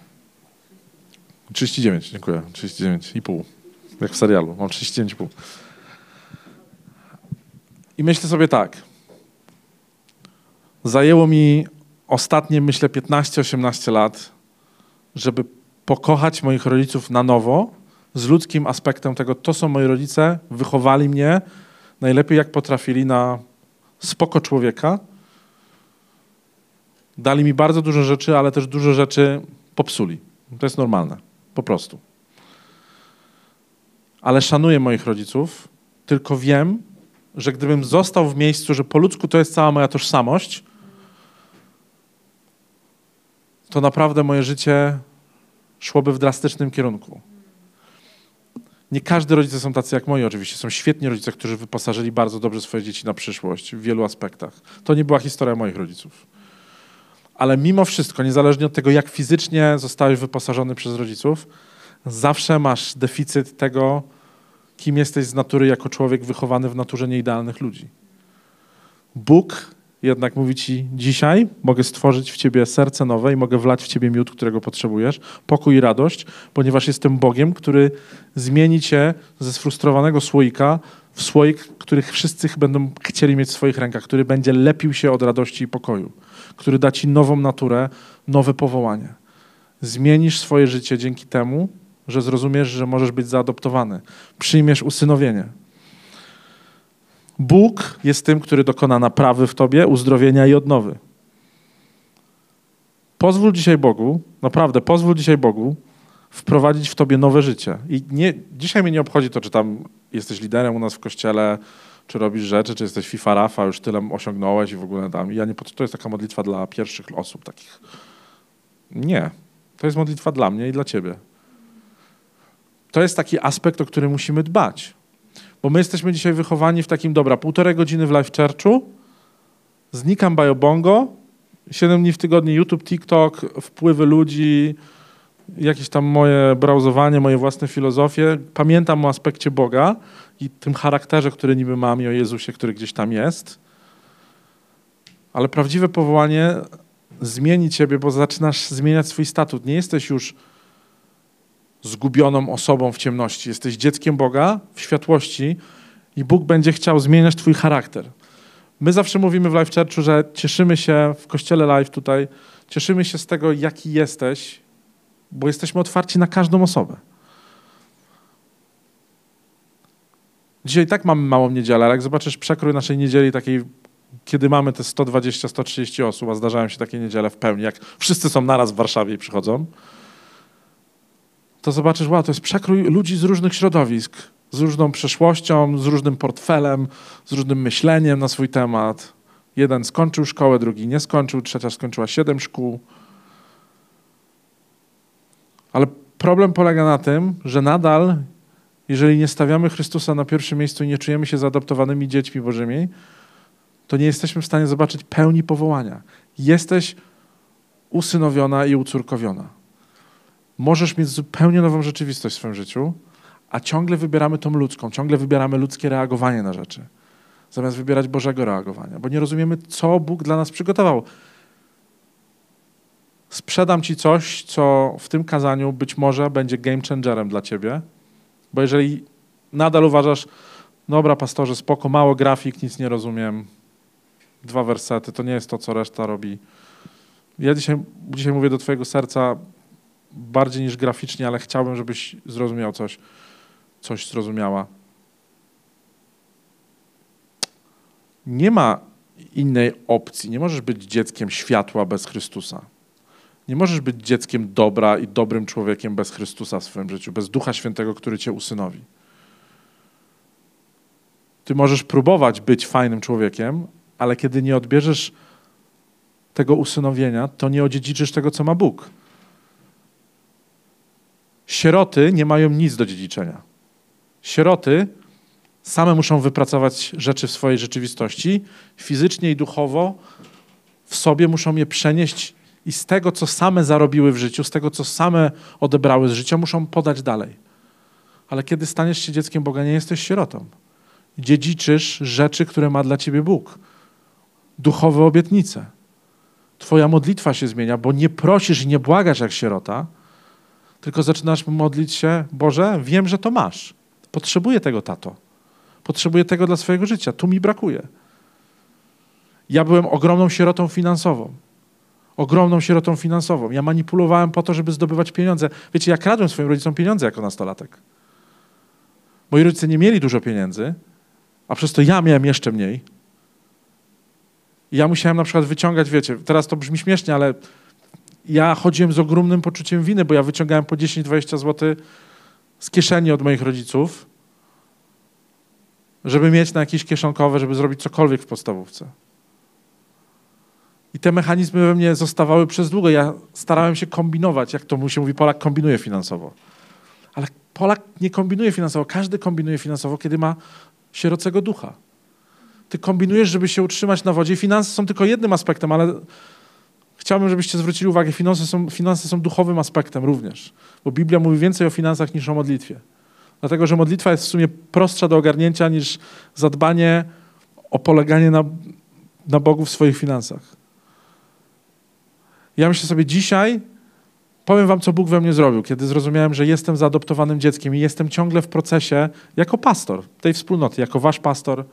39, dziękuję. 39 i pół. Jak w serialu. Mam 39,5. I myślę sobie tak. Zajęło mi ostatnie, myślę, 15-18 lat, żeby pokochać moich rodziców na nowo, z ludzkim aspektem tego, to są moi rodzice, wychowali mnie najlepiej jak potrafili na spoko człowieka. Dali mi bardzo dużo rzeczy, ale też dużo rzeczy popsuli. To jest normalne, po prostu. ale szanuję moich rodziców, tylko wiem, że gdybym został w miejscu, że po ludzku to jest cała moja tożsamość, to naprawdę moje życie szłoby w drastycznym kierunku. Nie każdy rodzice są tacy jak moi oczywiście. Są świetni rodzice, którzy wyposażyli bardzo dobrze swoje dzieci na przyszłość w wielu aspektach. To nie była historia moich rodziców. Ale mimo wszystko, niezależnie od tego, jak fizycznie zostałeś wyposażony przez rodziców, zawsze masz deficyt tego, kim jesteś z natury jako człowiek wychowany w naturze nieidealnych ludzi. Bóg jednak mówi ci dzisiaj mogę stworzyć w ciebie serce nowe i mogę wlać w ciebie miód, którego potrzebujesz, pokój i radość, ponieważ jestem Bogiem, który zmieni cię ze sfrustrowanego słoika w słoik, których wszyscy będą chcieli mieć w swoich rękach, który będzie lepił się od radości i pokoju, który da ci nową naturę, nowe powołanie. Zmienisz swoje życie dzięki temu, że zrozumiesz, że możesz być zaadoptowany. Przyjmiesz usynowienie. Bóg jest tym, który dokona naprawy w tobie, uzdrowienia i odnowy. Pozwól dzisiaj Bogu, naprawdę pozwól dzisiaj Bogu wprowadzić w tobie nowe życie. I nie, dzisiaj mnie nie obchodzi to, czy tam jesteś liderem u nas w kościele, czy robisz rzeczy, czy jesteś FIFA Rafa, już tyle osiągnąłeś i w ogóle tam. Ja nie, to jest taka modlitwa dla pierwszych osób takich. Nie. To jest modlitwa dla mnie i dla ciebie. To jest taki aspekt, o który musimy dbać. Bo my jesteśmy dzisiaj wychowani w takim, dobra, półtorej godziny w live churchu, znikam Biobongo, siedem dni w tygodniu YouTube, TikTok, wpływy ludzi, jakieś tam moje browsowanie, moje własne filozofie. Pamiętam o aspekcie Boga i tym charakterze, który niby mam i o Jezusie, który gdzieś tam jest. Ale prawdziwe powołanie zmieni ciebie, bo zaczynasz zmieniać swój statut. Nie jesteś już zgubioną osobą w ciemności. Jesteś dzieckiem Boga w światłości i Bóg będzie chciał zmieniać twój charakter. My zawsze mówimy w Life Churchu, że cieszymy się w kościele live tutaj, cieszymy się z tego, jaki jesteś, bo jesteśmy otwarci na każdą osobę. Dzisiaj tak mamy małą niedzielę, ale jak zobaczysz przekrój naszej niedzieli takiej, kiedy mamy te 120-130 osób, a zdarzają się takie niedziele w pełni, jak wszyscy są naraz w Warszawie i przychodzą, to zobaczysz, wow, to jest przekrój ludzi z różnych środowisk, z różną przeszłością, z różnym portfelem, z różnym myśleniem na swój temat. Jeden skończył szkołę, drugi nie skończył, trzecia skończyła siedem szkół. Ale problem polega na tym, że nadal, jeżeli nie stawiamy Chrystusa na pierwszym miejscu i nie czujemy się zaadoptowanymi dziećmi Bożymi, to nie jesteśmy w stanie zobaczyć pełni powołania. Jesteś usynowiona i ucórkowiona możesz mieć zupełnie nową rzeczywistość w swoim życiu, a ciągle wybieramy tą ludzką, ciągle wybieramy ludzkie reagowanie na rzeczy, zamiast wybierać Bożego reagowania, bo nie rozumiemy, co Bóg dla nas przygotował. Sprzedam ci coś, co w tym kazaniu być może będzie game changerem dla ciebie, bo jeżeli nadal uważasz, dobra, pastorze, spoko, mało grafik, nic nie rozumiem, dwa wersety, to nie jest to, co reszta robi. Ja dzisiaj, dzisiaj mówię do twojego serca, bardziej niż graficznie, ale chciałbym, żebyś zrozumiał coś, coś zrozumiała. Nie ma innej opcji. Nie możesz być dzieckiem światła bez Chrystusa. Nie możesz być dzieckiem dobra i dobrym człowiekiem bez Chrystusa w swoim życiu, bez Ducha Świętego, który cię usynowi. Ty możesz próbować być fajnym człowiekiem, ale kiedy nie odbierzesz tego usynowienia, to nie odziedziczysz tego, co ma Bóg. Sieroty nie mają nic do dziedziczenia. Sieroty same muszą wypracować rzeczy w swojej rzeczywistości, fizycznie i duchowo w sobie muszą je przenieść i z tego, co same zarobiły w życiu, z tego, co same odebrały z życia, muszą podać dalej. Ale kiedy staniesz się dzieckiem Boga, nie jesteś sierotą. Dziedziczysz rzeczy, które ma dla ciebie Bóg. Duchowe obietnice. Twoja modlitwa się zmienia, bo nie prosisz i nie błagasz jak sierota, tylko zaczynasz modlić się, Boże, wiem, że to masz. Potrzebuję tego, tato. Potrzebuję tego dla swojego życia. Tu mi brakuje. Ja byłem ogromną sierotą finansową. Ogromną sierotą finansową. Ja manipulowałem po to, żeby zdobywać pieniądze. Wiecie, ja kradłem swoim rodzicom pieniądze jako nastolatek. Moi rodzice nie mieli dużo pieniędzy, a przez to ja miałem jeszcze mniej. I ja musiałem na przykład wyciągać, wiecie, teraz to brzmi śmiesznie, ale ja chodziłem z ogromnym poczuciem winy, bo ja wyciągałem po 10-20 zł z kieszeni od moich rodziców żeby mieć na jakieś kieszonkowe, żeby zrobić cokolwiek w podstawówce. I te mechanizmy we mnie zostawały przez długo. Ja starałem się kombinować, jak to mu się mówi, Polak kombinuje finansowo. Ale Polak nie kombinuje finansowo. Każdy kombinuje finansowo, kiedy ma sierocego ducha. Ty kombinujesz, żeby się utrzymać na wodzie. Finanse są tylko jednym aspektem, ale chciałbym, żebyście zwrócili uwagę, finanse są, finanse są duchowym aspektem również. Bo Biblia mówi więcej o finansach niż o modlitwie. Dlatego, że modlitwa jest w sumie prostsza do ogarnięcia niż zadbanie o poleganie na, na Bogu w swoich finansach. Ja myślę sobie dzisiaj, powiem wam, co Bóg we mnie zrobił, kiedy zrozumiałem, że jestem zaadoptowanym dzieckiem i jestem ciągle w procesie jako pastor tej wspólnoty, jako wasz pastor,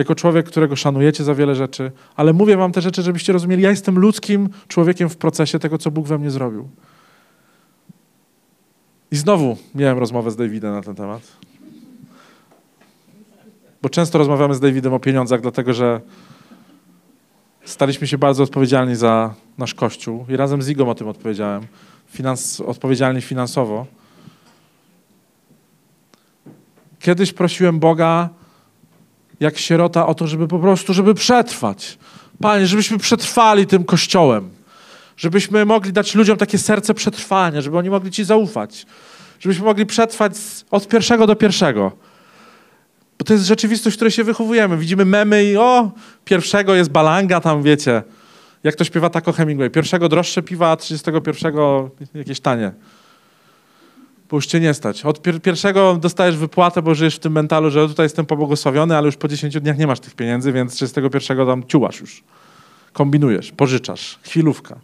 jako człowiek, którego szanujecie za wiele rzeczy, ale mówię wam te rzeczy, żebyście rozumieli, ja jestem ludzkim człowiekiem w procesie tego, co Bóg we mnie zrobił. I znowu miałem rozmowę z Davidem na ten temat. Bo często rozmawiamy z Davidem o pieniądzach, dlatego że staliśmy się bardzo odpowiedzialni za nasz kościół i razem z Igą o tym odpowiedziałem. Finans, odpowiedzialni finansowo. Kiedyś prosiłem Boga, jak sierota, o to, żeby po prostu, żeby przetrwać. Panie, żebyśmy przetrwali tym kościołem. Żebyśmy mogli dać ludziom takie serce przetrwania, żeby oni mogli Ci zaufać. Żebyśmy mogli przetrwać od pierwszego do pierwszego. Bo to jest rzeczywistość, w której się wychowujemy. Widzimy memy i o, pierwszego jest balanga tam, wiecie. Jak to śpiewa tako Hemingway. Pierwszego droższe piwa, a 31 jakieś tanie. Bo już cię nie stać. Od pier pierwszego dostajesz wypłatę, bo żyjesz w tym mentalu, że tutaj jestem pobłogosławiony, ale już po 10 dniach nie masz tych pieniędzy, więc 31 tam ciułasz już. Kombinujesz, pożyczasz. Chwilówka.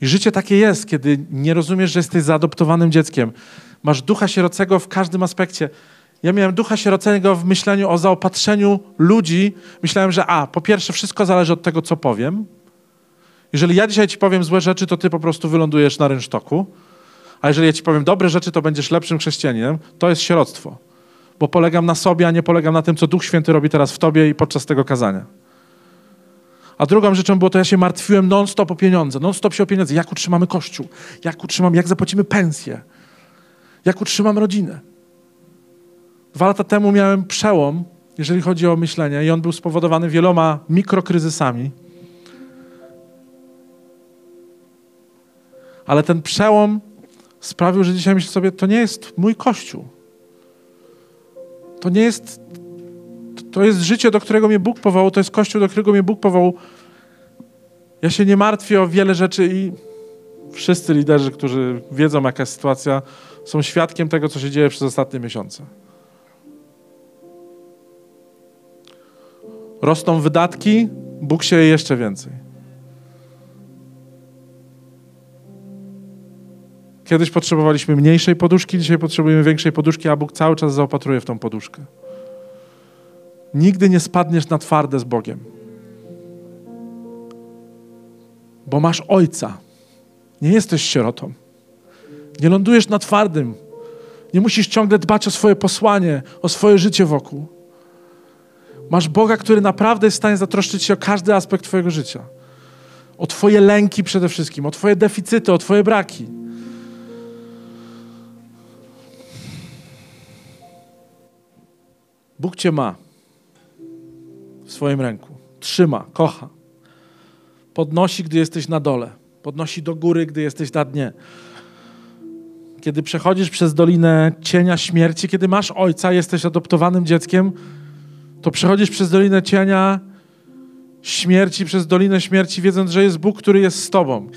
I życie takie jest, kiedy nie rozumiesz, że jesteś zaadoptowanym dzieckiem. Masz ducha sierocego w każdym aspekcie. Ja miałem ducha sierocego w myśleniu o zaopatrzeniu ludzi. Myślałem, że a, po pierwsze, wszystko zależy od tego, co powiem. Jeżeli ja dzisiaj ci powiem złe rzeczy, to ty po prostu wylądujesz na rynsztoku. A jeżeli ja ci powiem dobre rzeczy, to będziesz lepszym chrześcijaninem. To jest sieroctwo. Bo polegam na sobie, a nie polegam na tym, co Duch Święty robi teraz w tobie i podczas tego kazania. A drugą rzeczą było to, ja się martwiłem non-stop o pieniądze. Non-stop się o pieniądze. Jak utrzymamy kościół? Jak utrzymamy, jak zapłacimy pensję? Jak utrzymam rodzinę? Dwa lata temu miałem przełom, jeżeli chodzi o myślenie, i on był spowodowany wieloma mikrokryzysami. Ale ten przełom sprawił, że dzisiaj myślę sobie, to nie jest mój kościół. To nie jest to jest życie, do którego mnie Bóg powołał, to jest kościół, do którego mnie Bóg powołał. Ja się nie martwię o wiele rzeczy i wszyscy liderzy, którzy wiedzą, jaka jest sytuacja, są świadkiem tego, co się dzieje przez ostatnie miesiące. Rosną wydatki, Bóg się jeszcze więcej. Kiedyś potrzebowaliśmy mniejszej poduszki, dzisiaj potrzebujemy większej poduszki, a Bóg cały czas zaopatruje w tą poduszkę. Nigdy nie spadniesz na twarde z Bogiem. Bo masz ojca. Nie jesteś sierotą. Nie lądujesz na twardym. Nie musisz ciągle dbać o swoje posłanie, o swoje życie wokół. Masz Boga, który naprawdę jest w stanie zatroszczyć się o każdy aspekt Twojego życia. O Twoje lęki przede wszystkim, o Twoje deficyty, o Twoje braki. Bóg Cię ma w swoim ręku. Trzyma, kocha. Podnosi, gdy jesteś na dole. Podnosi do góry, gdy jesteś na dnie. Kiedy przechodzisz przez dolinę cienia śmierci, kiedy masz ojca, jesteś adoptowanym dzieckiem, to przechodzisz przez dolinę cienia śmierci, przez dolinę śmierci, wiedząc, że jest Bóg, który jest z tobą.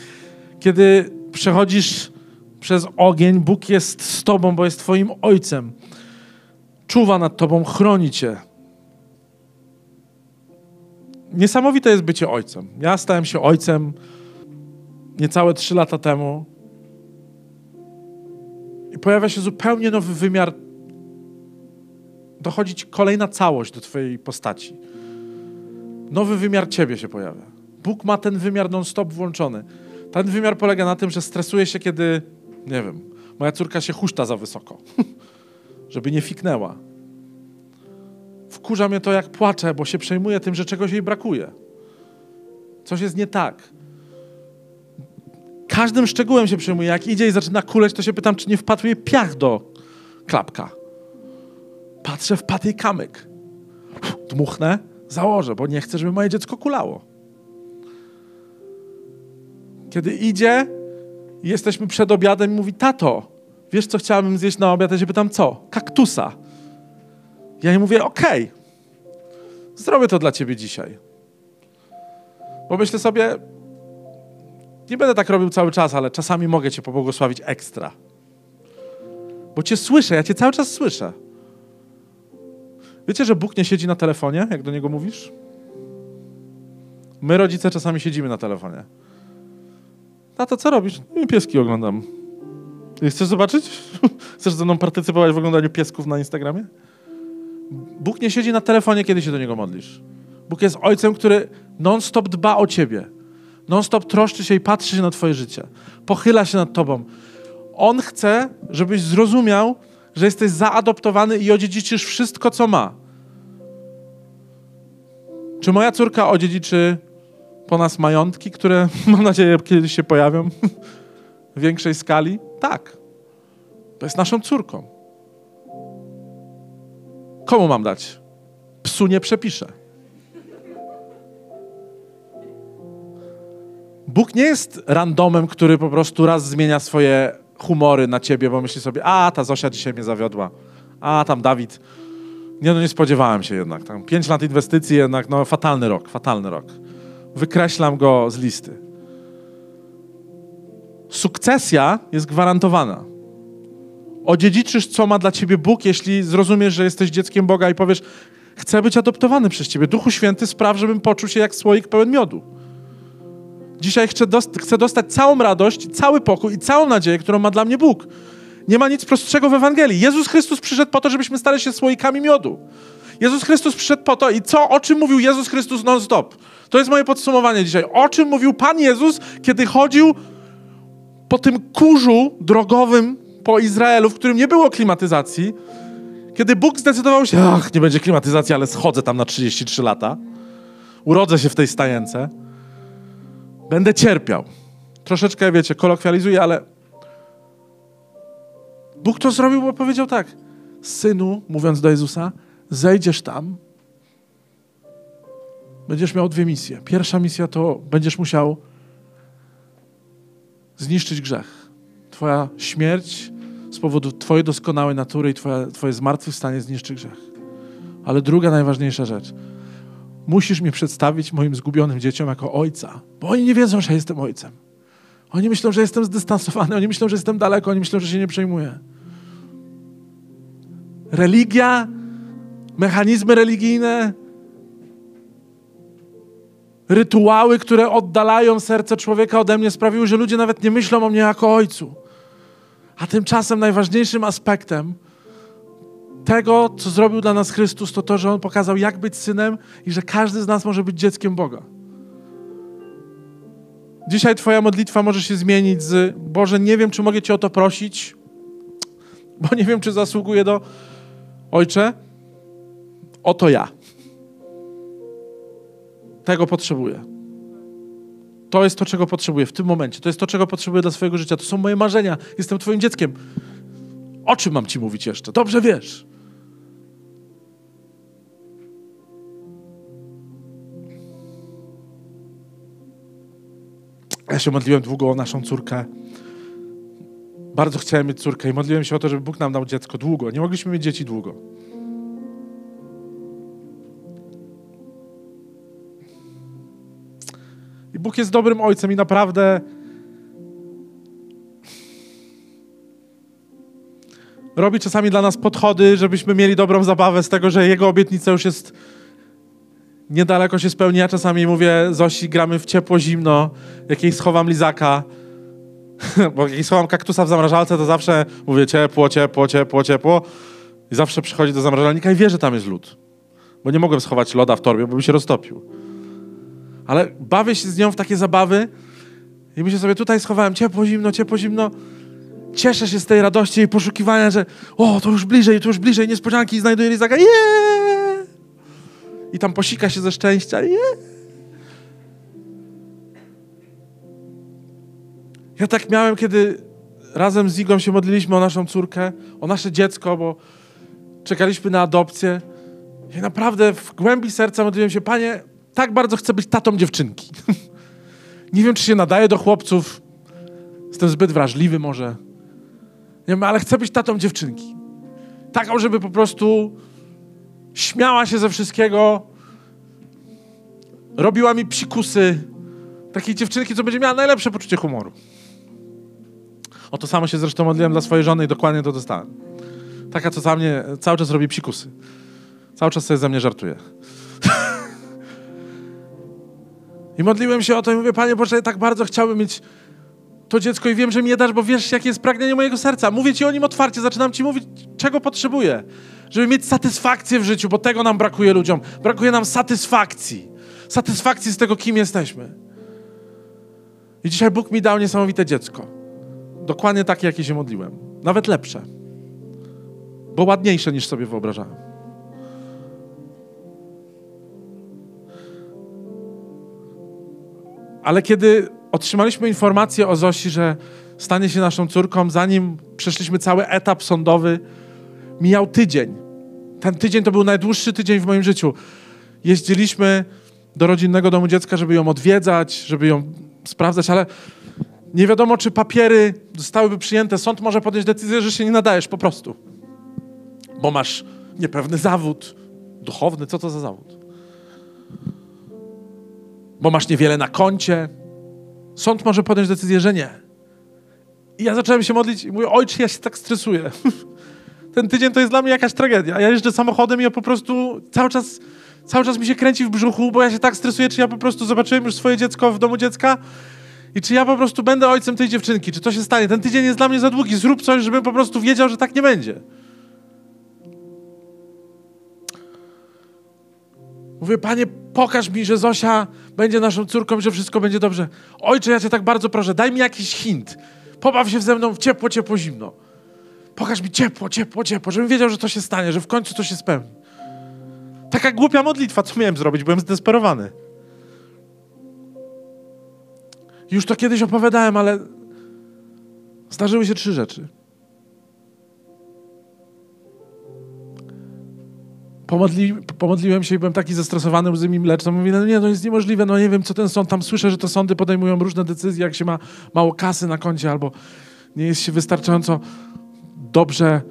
Kiedy przechodzisz przez ogień, Bóg jest z tobą, bo jest twoim ojcem. Czuwa nad tobą, chroni cię niesamowite jest bycie ojcem. Ja stałem się ojcem niecałe trzy lata temu i pojawia się zupełnie nowy wymiar. Dochodzi ci kolejna całość do twojej postaci. Nowy wymiar ciebie się pojawia. Bóg ma ten wymiar non-stop włączony. Ten wymiar polega na tym, że stresuje się, kiedy, nie wiem, moja córka się huśta za wysoko, żeby nie fiknęła Wkurza mnie to, jak płaczę, bo się przejmuję tym, że czegoś jej brakuje. Coś jest nie tak. Każdym szczegółem się przejmuję. Jak idzie i zaczyna kuleć, to się pytam, czy nie wpadł jej piach do klapka. Patrzę, wpadł jej kamyk. Dmuchnę, założę, bo nie chcę, żeby moje dziecko kulało. Kiedy idzie, jesteśmy przed obiadem i mówi, tato, wiesz co chciałabym zjeść na obiad? Ja się pytam, co? Kaktusa. Ja jej mówię, okej, okay, zrobię to dla ciebie dzisiaj. Bo myślę sobie, nie będę tak robił cały czas, ale czasami mogę cię pobłogosławić ekstra. Bo cię słyszę, ja cię cały czas słyszę. Wiecie, że Bóg nie siedzi na telefonie, jak do Niego mówisz? My, rodzice, czasami siedzimy na telefonie. Tato, co robisz? No, pieski oglądam. Chcesz zobaczyć? Chcesz ze mną partycypować w oglądaniu piesków na Instagramie? Bóg nie siedzi na telefonie, kiedy się do Niego modlisz. Bóg jest Ojcem, który non-stop dba o Ciebie. Non-stop troszczy się i patrzy się na Twoje życie. Pochyla się nad Tobą. On chce, żebyś zrozumiał, że jesteś zaadoptowany i odziedziczysz wszystko, co ma. Czy moja córka odziedziczy po nas majątki, które mam nadzieję kiedyś się pojawią w większej skali? Tak. To jest naszą córką. Komu mam dać? Psu nie przepiszę. Bóg nie jest randomem, który po prostu raz zmienia swoje humory na ciebie, bo myśli sobie, a ta Zosia dzisiaj mnie zawiodła, a tam Dawid. Nie, no nie spodziewałem się jednak. Tam pięć lat inwestycji jednak, no fatalny rok, fatalny rok. Wykreślam go z listy. Sukcesja jest gwarantowana. Odziedziczysz, co ma dla ciebie Bóg, jeśli zrozumiesz, że jesteś dzieckiem Boga i powiesz, chcę być adoptowany przez ciebie. Duchu Święty spraw, żebym poczuł się jak słoik pełen miodu. Dzisiaj chcę, dost chcę dostać całą radość, cały pokój i całą nadzieję, którą ma dla mnie Bóg. Nie ma nic prostszego w Ewangelii. Jezus Chrystus przyszedł po to, żebyśmy stali się słoikami miodu. Jezus Chrystus przyszedł po to i co, o czym mówił Jezus Chrystus non-stop? To jest moje podsumowanie dzisiaj. O czym mówił Pan Jezus, kiedy chodził po tym kurzu drogowym po Izraelu, w którym nie było klimatyzacji, kiedy Bóg zdecydował się, ach, nie będzie klimatyzacji, ale schodzę tam na 33 lata, urodzę się w tej stajence, będę cierpiał. Troszeczkę, wiecie, kolokwializuję, ale Bóg to zrobił, bo powiedział tak, synu, mówiąc do Jezusa, zejdziesz tam, będziesz miał dwie misje. Pierwsza misja to będziesz musiał zniszczyć grzech. Twoja śmierć z powodu Twojej doskonałej natury i twoje, twoje zmartwychwstanie zniszczy grzech. Ale druga najważniejsza rzecz. Musisz mnie przedstawić moim zgubionym dzieciom jako ojca, bo oni nie wiedzą, że jestem ojcem. Oni myślą, że jestem zdystansowany, oni myślą, że jestem daleko, oni myślą, że się nie przejmuję. Religia, mechanizmy religijne, rytuały, które oddalają serce człowieka ode mnie, sprawiły, że ludzie nawet nie myślą o mnie jako ojcu. A tymczasem najważniejszym aspektem tego, co zrobił dla nas Chrystus, to to, że On pokazał, jak być synem i że każdy z nas może być dzieckiem Boga. Dzisiaj Twoja modlitwa może się zmienić z Boże, nie wiem, czy mogę Cię o to prosić, bo nie wiem, czy zasługuję do Ojcze. Oto ja. Tego potrzebuję. To jest to, czego potrzebuję w tym momencie. To jest to, czego potrzebuję dla swojego życia. To są moje marzenia. Jestem Twoim dzieckiem. O czym mam Ci mówić jeszcze? Dobrze wiesz. Ja się modliłem długo o naszą córkę. Bardzo chciałem mieć córkę i modliłem się o to, żeby Bóg nam dał dziecko długo. Nie mogliśmy mieć dzieci długo. I Bóg jest dobrym ojcem i naprawdę robi czasami dla nas podchody, żebyśmy mieli dobrą zabawę z tego, że Jego obietnica już jest niedaleko się spełni. Ja czasami mówię, Zosi, gramy w ciepło, zimno, jakiej schowam lizaka, bo jak schowam kaktusa w zamrażalce, to zawsze mówię ciepło, ciepło, ciepło, ciepło i zawsze przychodzi do zamrażalnika i wie, że tam jest lód. Bo nie mogłem schować loda w torbie, bo by się roztopił. Ale bawię się z nią w takie zabawy i myślę sobie, tutaj schowałem ciepło, zimno, ciepło, zimno. Cieszę się z tej radości i poszukiwania, że o, to już bliżej, to już bliżej, niespodzianki i znajduję lizaka. Yeah! I tam posika się ze szczęścia. Yeah! Ja tak miałem, kiedy razem z Igą się modliliśmy o naszą córkę, o nasze dziecko, bo czekaliśmy na adopcję. I naprawdę w głębi serca modliłem się, Panie, tak bardzo chcę być tatą dziewczynki. nie wiem, czy się nadaje do chłopców. Jestem zbyt wrażliwy może. Nie wiem, ale chcę być tatą dziewczynki. Taką, żeby po prostu śmiała się ze wszystkiego, robiła mi psikusy. Takiej dziewczynki, co będzie miała najlepsze poczucie humoru. O to samo się zresztą modliłem dla swojej żony i dokładnie to dostałem. Taka, co za mnie cały czas robi psikusy. Cały czas sobie ze mnie żartuje. I modliłem się o to i mówię, Panie Boże, tak bardzo chciałbym mieć to dziecko i wiem, że mi je dasz, bo wiesz, jakie jest pragnienie mojego serca. Mówię Ci o nim otwarcie, zaczynam Ci mówić, czego potrzebuję. Żeby mieć satysfakcję w życiu, bo tego nam brakuje ludziom. Brakuje nam satysfakcji. Satysfakcji z tego, kim jesteśmy. I dzisiaj Bóg mi dał niesamowite dziecko. Dokładnie takie, jakie się modliłem. Nawet lepsze. Bo ładniejsze niż sobie wyobrażałem. Ale kiedy otrzymaliśmy informację o Zosi, że stanie się naszą córką, zanim przeszliśmy cały etap sądowy, mijał tydzień. Ten tydzień to był najdłuższy tydzień w moim życiu. Jeździliśmy do rodzinnego domu dziecka, żeby ją odwiedzać, żeby ją sprawdzać, ale nie wiadomo, czy papiery zostałyby przyjęte. Sąd może podjąć decyzję, że się nie nadajesz po prostu. Bo masz niepewny zawód duchowny. Co to za zawód? Bo masz niewiele na koncie. Sąd może podjąć decyzję, że nie. I ja zacząłem się modlić i mówię, ojcze, ja się tak stresuję. Ten tydzień to jest dla mnie jakaś tragedia. Ja jeżdżę samochodem i ja po prostu cały czas, cały czas mi się kręci w brzuchu, bo ja się tak stresuję, czy ja po prostu zobaczyłem już swoje dziecko w domu dziecka i czy ja po prostu będę ojcem tej dziewczynki, czy to się stanie. Ten tydzień jest dla mnie za długi. Zrób coś, żebym po prostu wiedział, że tak nie będzie. Mówię, panie, pokaż mi, że Zosia będzie naszą córką, że wszystko będzie dobrze. Ojcze, ja cię tak bardzo proszę, daj mi jakiś hint. Pobaw się ze mną w ciepło, ciepło, zimno. Pokaż mi ciepło, ciepło, ciepło, żebym wiedział, że to się stanie, że w końcu to się spełni. Taka głupia modlitwa, co miałem zrobić? Byłem zdesperowany. Już to kiedyś opowiadałem, ale zdarzyły się trzy rzeczy. Pomodli, pomodliłem się i byłem taki zestresowany, łzy mi mleczne. Mówię, no nie, to jest niemożliwe, no nie wiem, co ten sąd tam słyszę, że te sądy podejmują różne decyzje, jak się ma mało kasy na koncie, albo nie jest się wystarczająco dobrze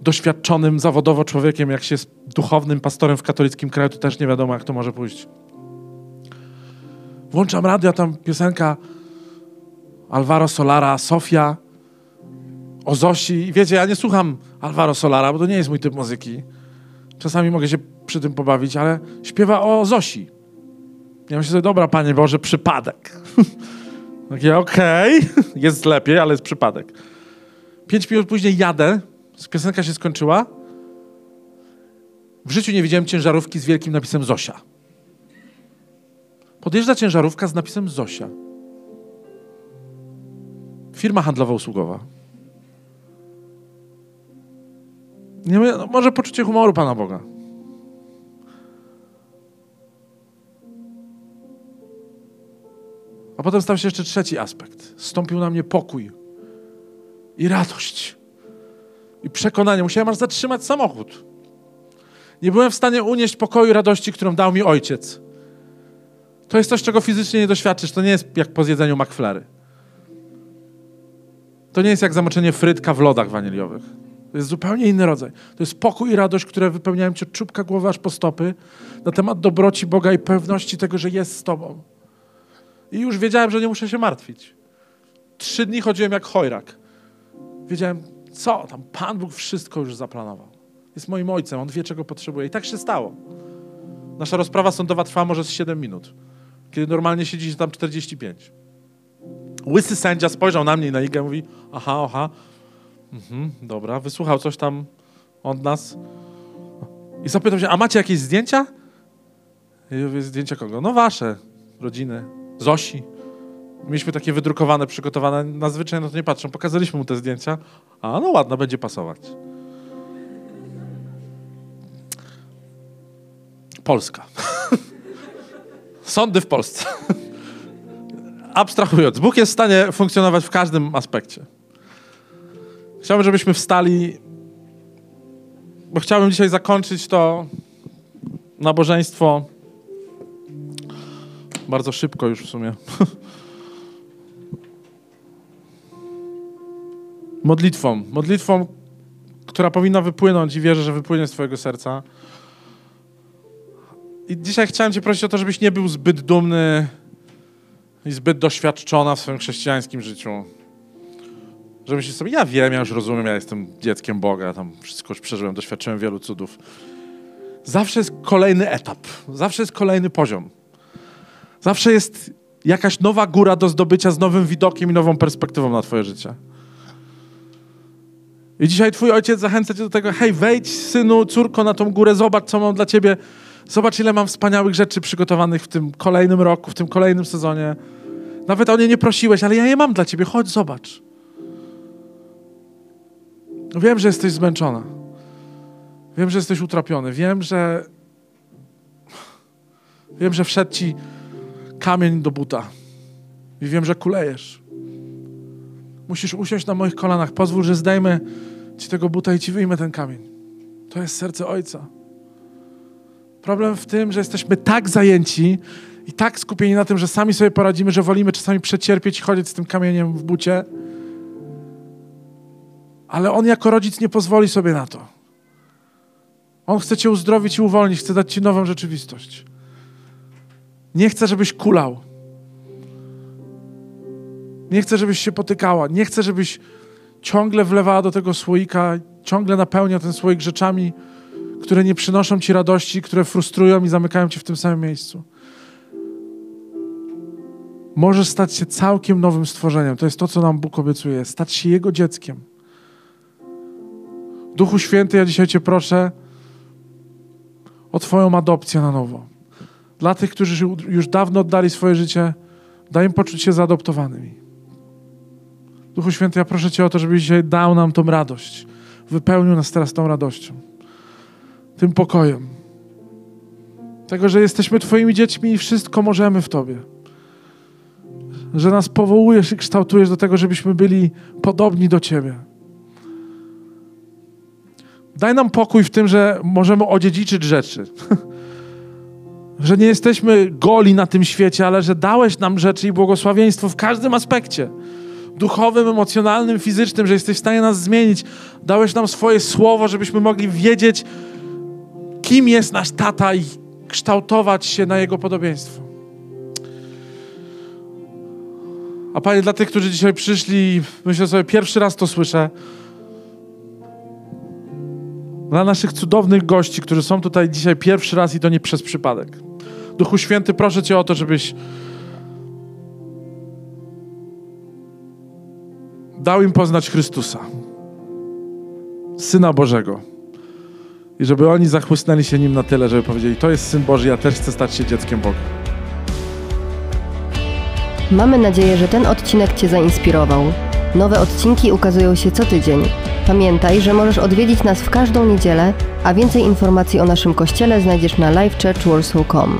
doświadczonym zawodowo człowiekiem, jak się jest duchownym pastorem w katolickim kraju, to też nie wiadomo, jak to może pójść. Włączam radio, tam piosenka Alvaro Solara, Sofia, o Zosi. I wiecie, ja nie słucham Alvaro Solara, bo to nie jest mój typ muzyki. Czasami mogę się przy tym pobawić, ale śpiewa o Zosi. Ja myślę sobie, dobra, Panie Boże, przypadek. Takie, okej, okay. jest lepiej, ale jest przypadek. Pięć minut później jadę, piosenka się skończyła. W życiu nie widziałem ciężarówki z wielkim napisem Zosia. Podjeżdża ciężarówka z napisem Zosia. Firma handlowa Nie no może poczucie humoru Pana Boga. A potem stał się jeszcze trzeci aspekt. Stąpił na mnie pokój i radość i przekonanie. Musiałem aż zatrzymać samochód. Nie byłem w stanie unieść pokoju i radości, którą dał mi ojciec. To jest coś, czego fizycznie nie doświadczysz. To nie jest jak po zjedzeniu makflary. To nie jest jak zamoczenie frytka w lodach waniliowych. To jest zupełnie inny rodzaj. To jest pokój i radość, które wypełniają cię od czubka głowy aż po stopy na temat dobroci Boga i pewności tego, że jest z tobą. I już wiedziałem, że nie muszę się martwić. Trzy dni chodziłem jak chojrak. Wiedziałem, co tam, Pan Bóg wszystko już zaplanował. Jest moim ojcem, on wie, czego potrzebuje. I tak się stało. Nasza rozprawa sądowa trwa może z 7 minut, kiedy normalnie siedzi się tam 45. Łysy sędzia spojrzał na mnie i na Igę i mówi, aha, aha, mhm, dobra, wysłuchał coś tam od nas i zapytał się, a macie jakieś zdjęcia? I mówię, zdjęcia kogo? No wasze, rodziny, Zosi. Mieliśmy takie wydrukowane, przygotowane, na to nie patrzą. Pokazaliśmy mu te zdjęcia. A, no ładna, będzie pasować. Polska. Sądy w Polsce. Abstrahując, Bóg jest w stanie funkcjonować w każdym aspekcie. Chciałbym, żebyśmy wstali bo chciałbym dzisiaj zakończyć to nabożeństwo bardzo szybko już w sumie. Modlitwą. Modlitwą, która powinna wypłynąć i wierzę, że wypłynie z Twojego serca. I dzisiaj chciałem Cię prosić o to, żebyś nie był zbyt dumny i zbyt doświadczona w swoim chrześcijańskim życiu. Żebyś sobie, ja wiem, ja już rozumiem, ja jestem dzieckiem Boga, tam wszystko już przeżyłem, doświadczyłem wielu cudów. Zawsze jest kolejny etap, zawsze jest kolejny poziom. Zawsze jest jakaś nowa góra do zdobycia z nowym widokiem i nową perspektywą na Twoje życie. I dzisiaj Twój ojciec zachęca Cię do tego, hej, wejdź, synu, córko, na tą górę, zobacz, co mam dla Ciebie. Zobacz, ile mam wspaniałych rzeczy przygotowanych w tym kolejnym roku, w tym kolejnym sezonie. Nawet o nie nie prosiłeś, ale ja je mam dla Ciebie, chodź, zobacz. Wiem, że jesteś zmęczona. Wiem, że jesteś utrapiony. Wiem, że. Wiem, że wszedł ci kamień do buta. I wiem, że kulejesz. Musisz usiąść na moich kolanach. Pozwól, że zdejmę ci tego buta i ci wyjmę ten kamień. To jest serce Ojca. Problem w tym, że jesteśmy tak zajęci i tak skupieni na tym, że sami sobie poradzimy, że wolimy czasami przecierpieć i chodzić z tym kamieniem w bucie. Ale On jako rodzic nie pozwoli sobie na to. On chce Cię uzdrowić i uwolnić, chce dać Ci nową rzeczywistość. Nie chce, żebyś kulał. Nie chcę, żebyś się potykała. Nie chcę, żebyś ciągle wlewała do tego słoika, ciągle napełnia ten słoik rzeczami, które nie przynoszą ci radości, które frustrują i zamykają cię w tym samym miejscu. Możesz stać się całkiem nowym stworzeniem. To jest to, co nam Bóg obiecuje. Stać się Jego dzieckiem. Duchu Święty, ja dzisiaj Cię proszę o Twoją adopcję na nowo. Dla tych, którzy już dawno oddali swoje życie, daj im poczuć się zaadoptowanymi. Duchu Święty, ja proszę Cię o to, żebyś dzisiaj dał nam tą radość. Wypełnił nas teraz tą radością, tym pokojem. Tego, że jesteśmy Twoimi dziećmi i wszystko możemy w Tobie. Że nas powołujesz i kształtujesz do tego, żebyśmy byli podobni do Ciebie. Daj nam pokój w tym, że możemy odziedziczyć rzeczy. że nie jesteśmy goli na tym świecie, ale że dałeś nam rzeczy i błogosławieństwo w każdym aspekcie duchowym, emocjonalnym, fizycznym, że jesteś w stanie nas zmienić. Dałeś nam swoje słowo, żebyśmy mogli wiedzieć, kim jest nasz tata i kształtować się na jego podobieństwo. A Panie, dla tych, którzy dzisiaj przyszli, myślę sobie, pierwszy raz to słyszę. Dla naszych cudownych gości, którzy są tutaj dzisiaj pierwszy raz i to nie przez przypadek. Duchu Święty, proszę Cię o to, żebyś dał im poznać Chrystusa, Syna Bożego. I żeby oni zachłysnęli się Nim na tyle, żeby powiedzieli, to jest Syn Boży, ja też chcę stać się dzieckiem Boga. Mamy nadzieję, że ten odcinek Cię zainspirował. Nowe odcinki ukazują się co tydzień. Pamiętaj, że możesz odwiedzić nas w każdą niedzielę, a więcej informacji o naszym kościele znajdziesz na livechurchwarsaw.com.